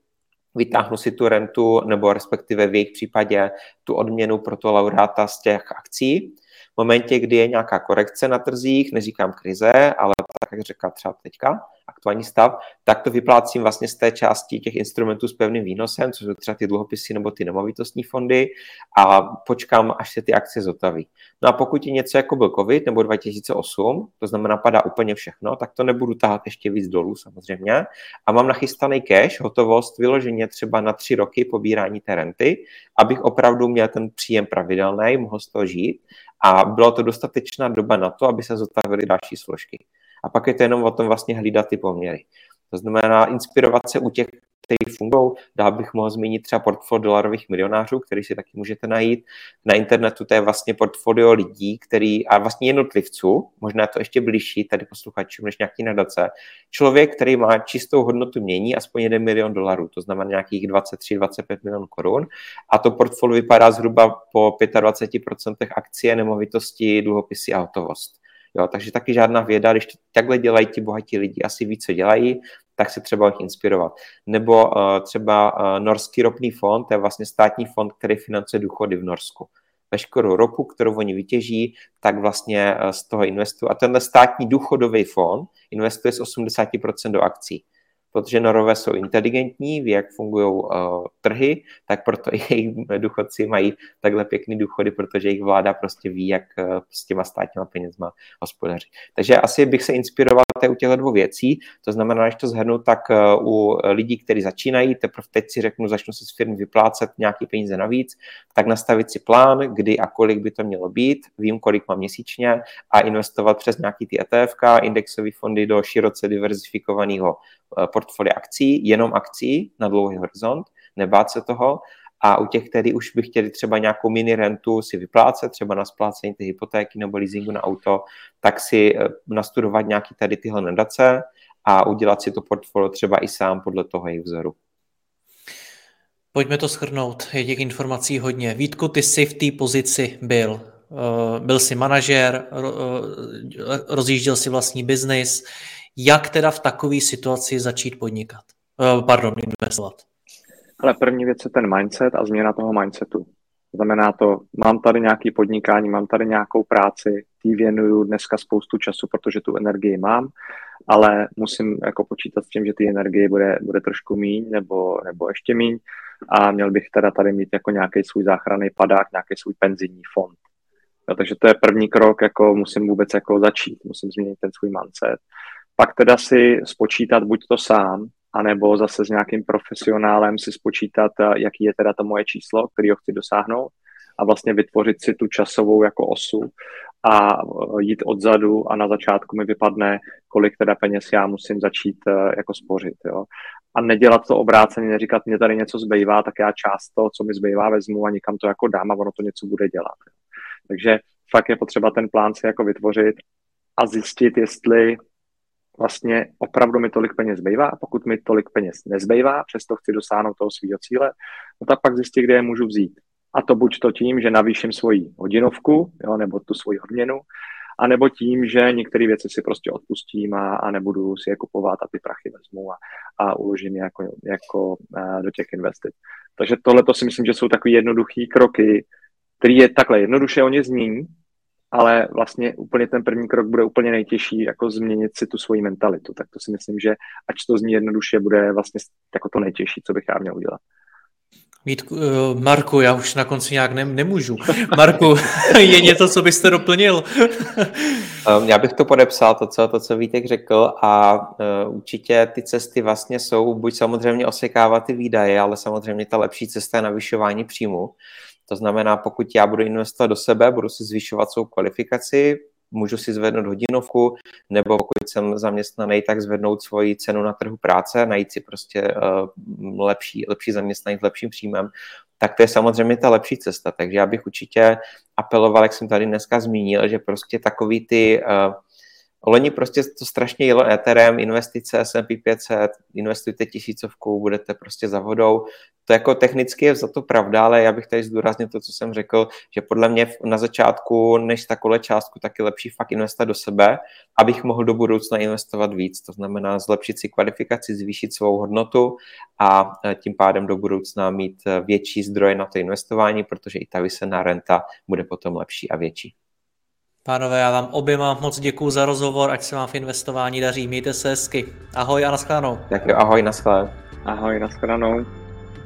vytáhnu si tu rentu, nebo respektive v jejich případě tu odměnu pro to laureáta z těch akcí. V momentě, kdy je nějaká korekce na trzích, neříkám krize, ale tak, jak řekla třeba teďka, aktuální stav, tak to vyplácím vlastně z té části těch instrumentů s pevným výnosem, což jsou třeba ty dluhopisy nebo ty nemovitostní fondy a počkám, až se ty akcie zotaví. No a pokud je něco jako byl COVID nebo 2008, to znamená padá úplně všechno, tak to nebudu tahat ještě víc dolů samozřejmě a mám nachystaný cash, hotovost vyloženě třeba na tři roky pobírání té renty, abych opravdu měl ten příjem pravidelný, mohl z toho žít a byla to dostatečná doba na to, aby se zotavily další složky. A pak je to jenom o tom vlastně hlídat ty poměry. To znamená inspirovat se u těch, kteří fungují. Dál bych mohl zmínit třeba portfolio dolarových milionářů, který si taky můžete najít. Na internetu to je vlastně portfolio lidí, který, a vlastně jednotlivců, možná to ještě blížší tady posluchačům než nějaký nadace. Člověk, který má čistou hodnotu mění aspoň 1 milion dolarů, to znamená nějakých 23-25 milionů korun. A to portfolio vypadá zhruba po 25% akcie, nemovitosti, dluhopisy a hotovost. Jo, takže taky žádná věda, když takhle dělají ti bohatí lidi, asi ví, co dělají, tak se třeba jich inspirovat. Nebo uh, třeba uh, Norský ropný fond, to je vlastně státní fond, který financuje důchody v Norsku. Veškerou ropu, kterou oni vytěží, tak vlastně uh, z toho investují. A tenhle státní důchodový fond investuje z 80% do akcí protože Norové jsou inteligentní, ví, jak fungují uh, trhy, tak proto jejich důchodci mají takhle pěkný důchody, protože jejich vláda prostě ví, jak uh, s těma státníma penězma hospodaří. Takže asi bych se inspiroval u těchto dvou věcí, to znamená, že to zhrnu, tak uh, u lidí, kteří začínají, teprve teď si řeknu, začnu se s firmy vyplácet nějaký peníze navíc, tak nastavit si plán, kdy a kolik by to mělo být, vím, kolik mám měsíčně a investovat přes nějaký ty ETF, indexové fondy do široce diverzifikovaného portfolia portfolia akcí, jenom akcí na dlouhý horizont, nebát se toho a u těch, kteří už by chtěli třeba nějakou mini rentu si vyplácet, třeba na splácení ty hypotéky nebo leasingu na auto, tak si eh, nastudovat nějaký tady tyhle nadace a udělat si to portfolio třeba i sám podle toho jejich vzoru. Pojďme to schrnout, je těch informací hodně. Vítku, ty jsi v té pozici byl. Eh, byl jsi manažer, eh, rozjížděl si vlastní biznis. Jak teda v takové situaci začít podnikat? Pardon, investovat. Ale první věc je ten mindset a změna toho mindsetu. Znamená to, mám tady nějaký podnikání, mám tady nějakou práci, tý věnuju dneska spoustu času, protože tu energii mám, ale musím jako počítat s tím, že ty energie bude, bude trošku míň nebo, nebo ještě míň a měl bych teda tady mít jako nějaký svůj záchranný padák, nějaký svůj penzijní fond. No, takže to je první krok, jako musím vůbec jako začít, musím změnit ten svůj mindset. Pak teda si spočítat buď to sám, anebo zase s nějakým profesionálem si spočítat, eh, jaký je teda to moje číslo, který ho chci dosáhnout a vlastně vytvořit si tu časovou jako osu a eh, jít odzadu a na začátku mi vypadne, kolik teda peněz já musím začít eh, jako spořit. Jo. A nedělat to obráceně, neříkat, mě tady něco zbývá, tak já část toho, co mi zbývá, vezmu a nikam to jako dám a ono to něco bude dělat. Takže fakt je potřeba ten plán si jako vytvořit a zjistit, jestli vlastně opravdu mi tolik peněz zbývá a pokud mi tolik peněz nezbývá, přesto chci dosáhnout toho svého cíle, no tak pak zjistit, kde je můžu vzít. A to buď to tím, že navýším svoji hodinovku, jo, nebo tu svoji odměnu, a nebo tím, že některé věci si prostě odpustím a, a nebudu si je kupovat a ty prachy vezmu a, a uložím je jako, jako a, do těch investic. Takže tohle to si myslím, že jsou takové jednoduché kroky, který je takhle jednoduše o ně zní, ale vlastně úplně ten první krok bude úplně nejtěžší, jako změnit si tu svoji mentalitu. Tak to si myslím, že ač to zní jednoduše, bude vlastně jako to nejtěžší, co bych já měl udělat. Vítku, uh, Marku, já už na konci nějak ne, nemůžu. Marku, je něco, co byste doplnil? um, já bych to podepsal, to, co, to, co Vítek řekl a uh, určitě ty cesty vlastně jsou buď samozřejmě osekávat ty výdaje, ale samozřejmě ta lepší cesta je navyšování příjmu. To znamená, pokud já budu investovat do sebe, budu si zvyšovat svou kvalifikaci, můžu si zvednout hodinovku, nebo pokud jsem zaměstnaný, tak zvednout svoji cenu na trhu práce, najít si prostě uh, lepší, lepší zaměstnání s lepším příjmem, tak to je samozřejmě ta lepší cesta. Takže já bych určitě apeloval, jak jsem tady dneska zmínil, že prostě takový ty uh, Loni prostě to strašně jelo Etherem, investice S&P 500, investujte tisícovku, budete prostě za vodou. To jako technicky je za to pravda, ale já bych tady zdůraznil to, co jsem řekl, že podle mě na začátku, než takovou částku, tak je lepší fakt investovat do sebe, abych mohl do budoucna investovat víc. To znamená zlepšit si kvalifikaci, zvýšit svou hodnotu a e, tím pádem do budoucna mít e, větší zdroje na to investování, protože i ta vysená renta bude potom lepší a větší. Pánové, já vám oběma moc děkuji za rozhovor, ať se vám v investování daří. Mějte se hezky. Ahoj a naschledanou. Tak jo, ahoj, naschledanou. Ahoj, naschledanou.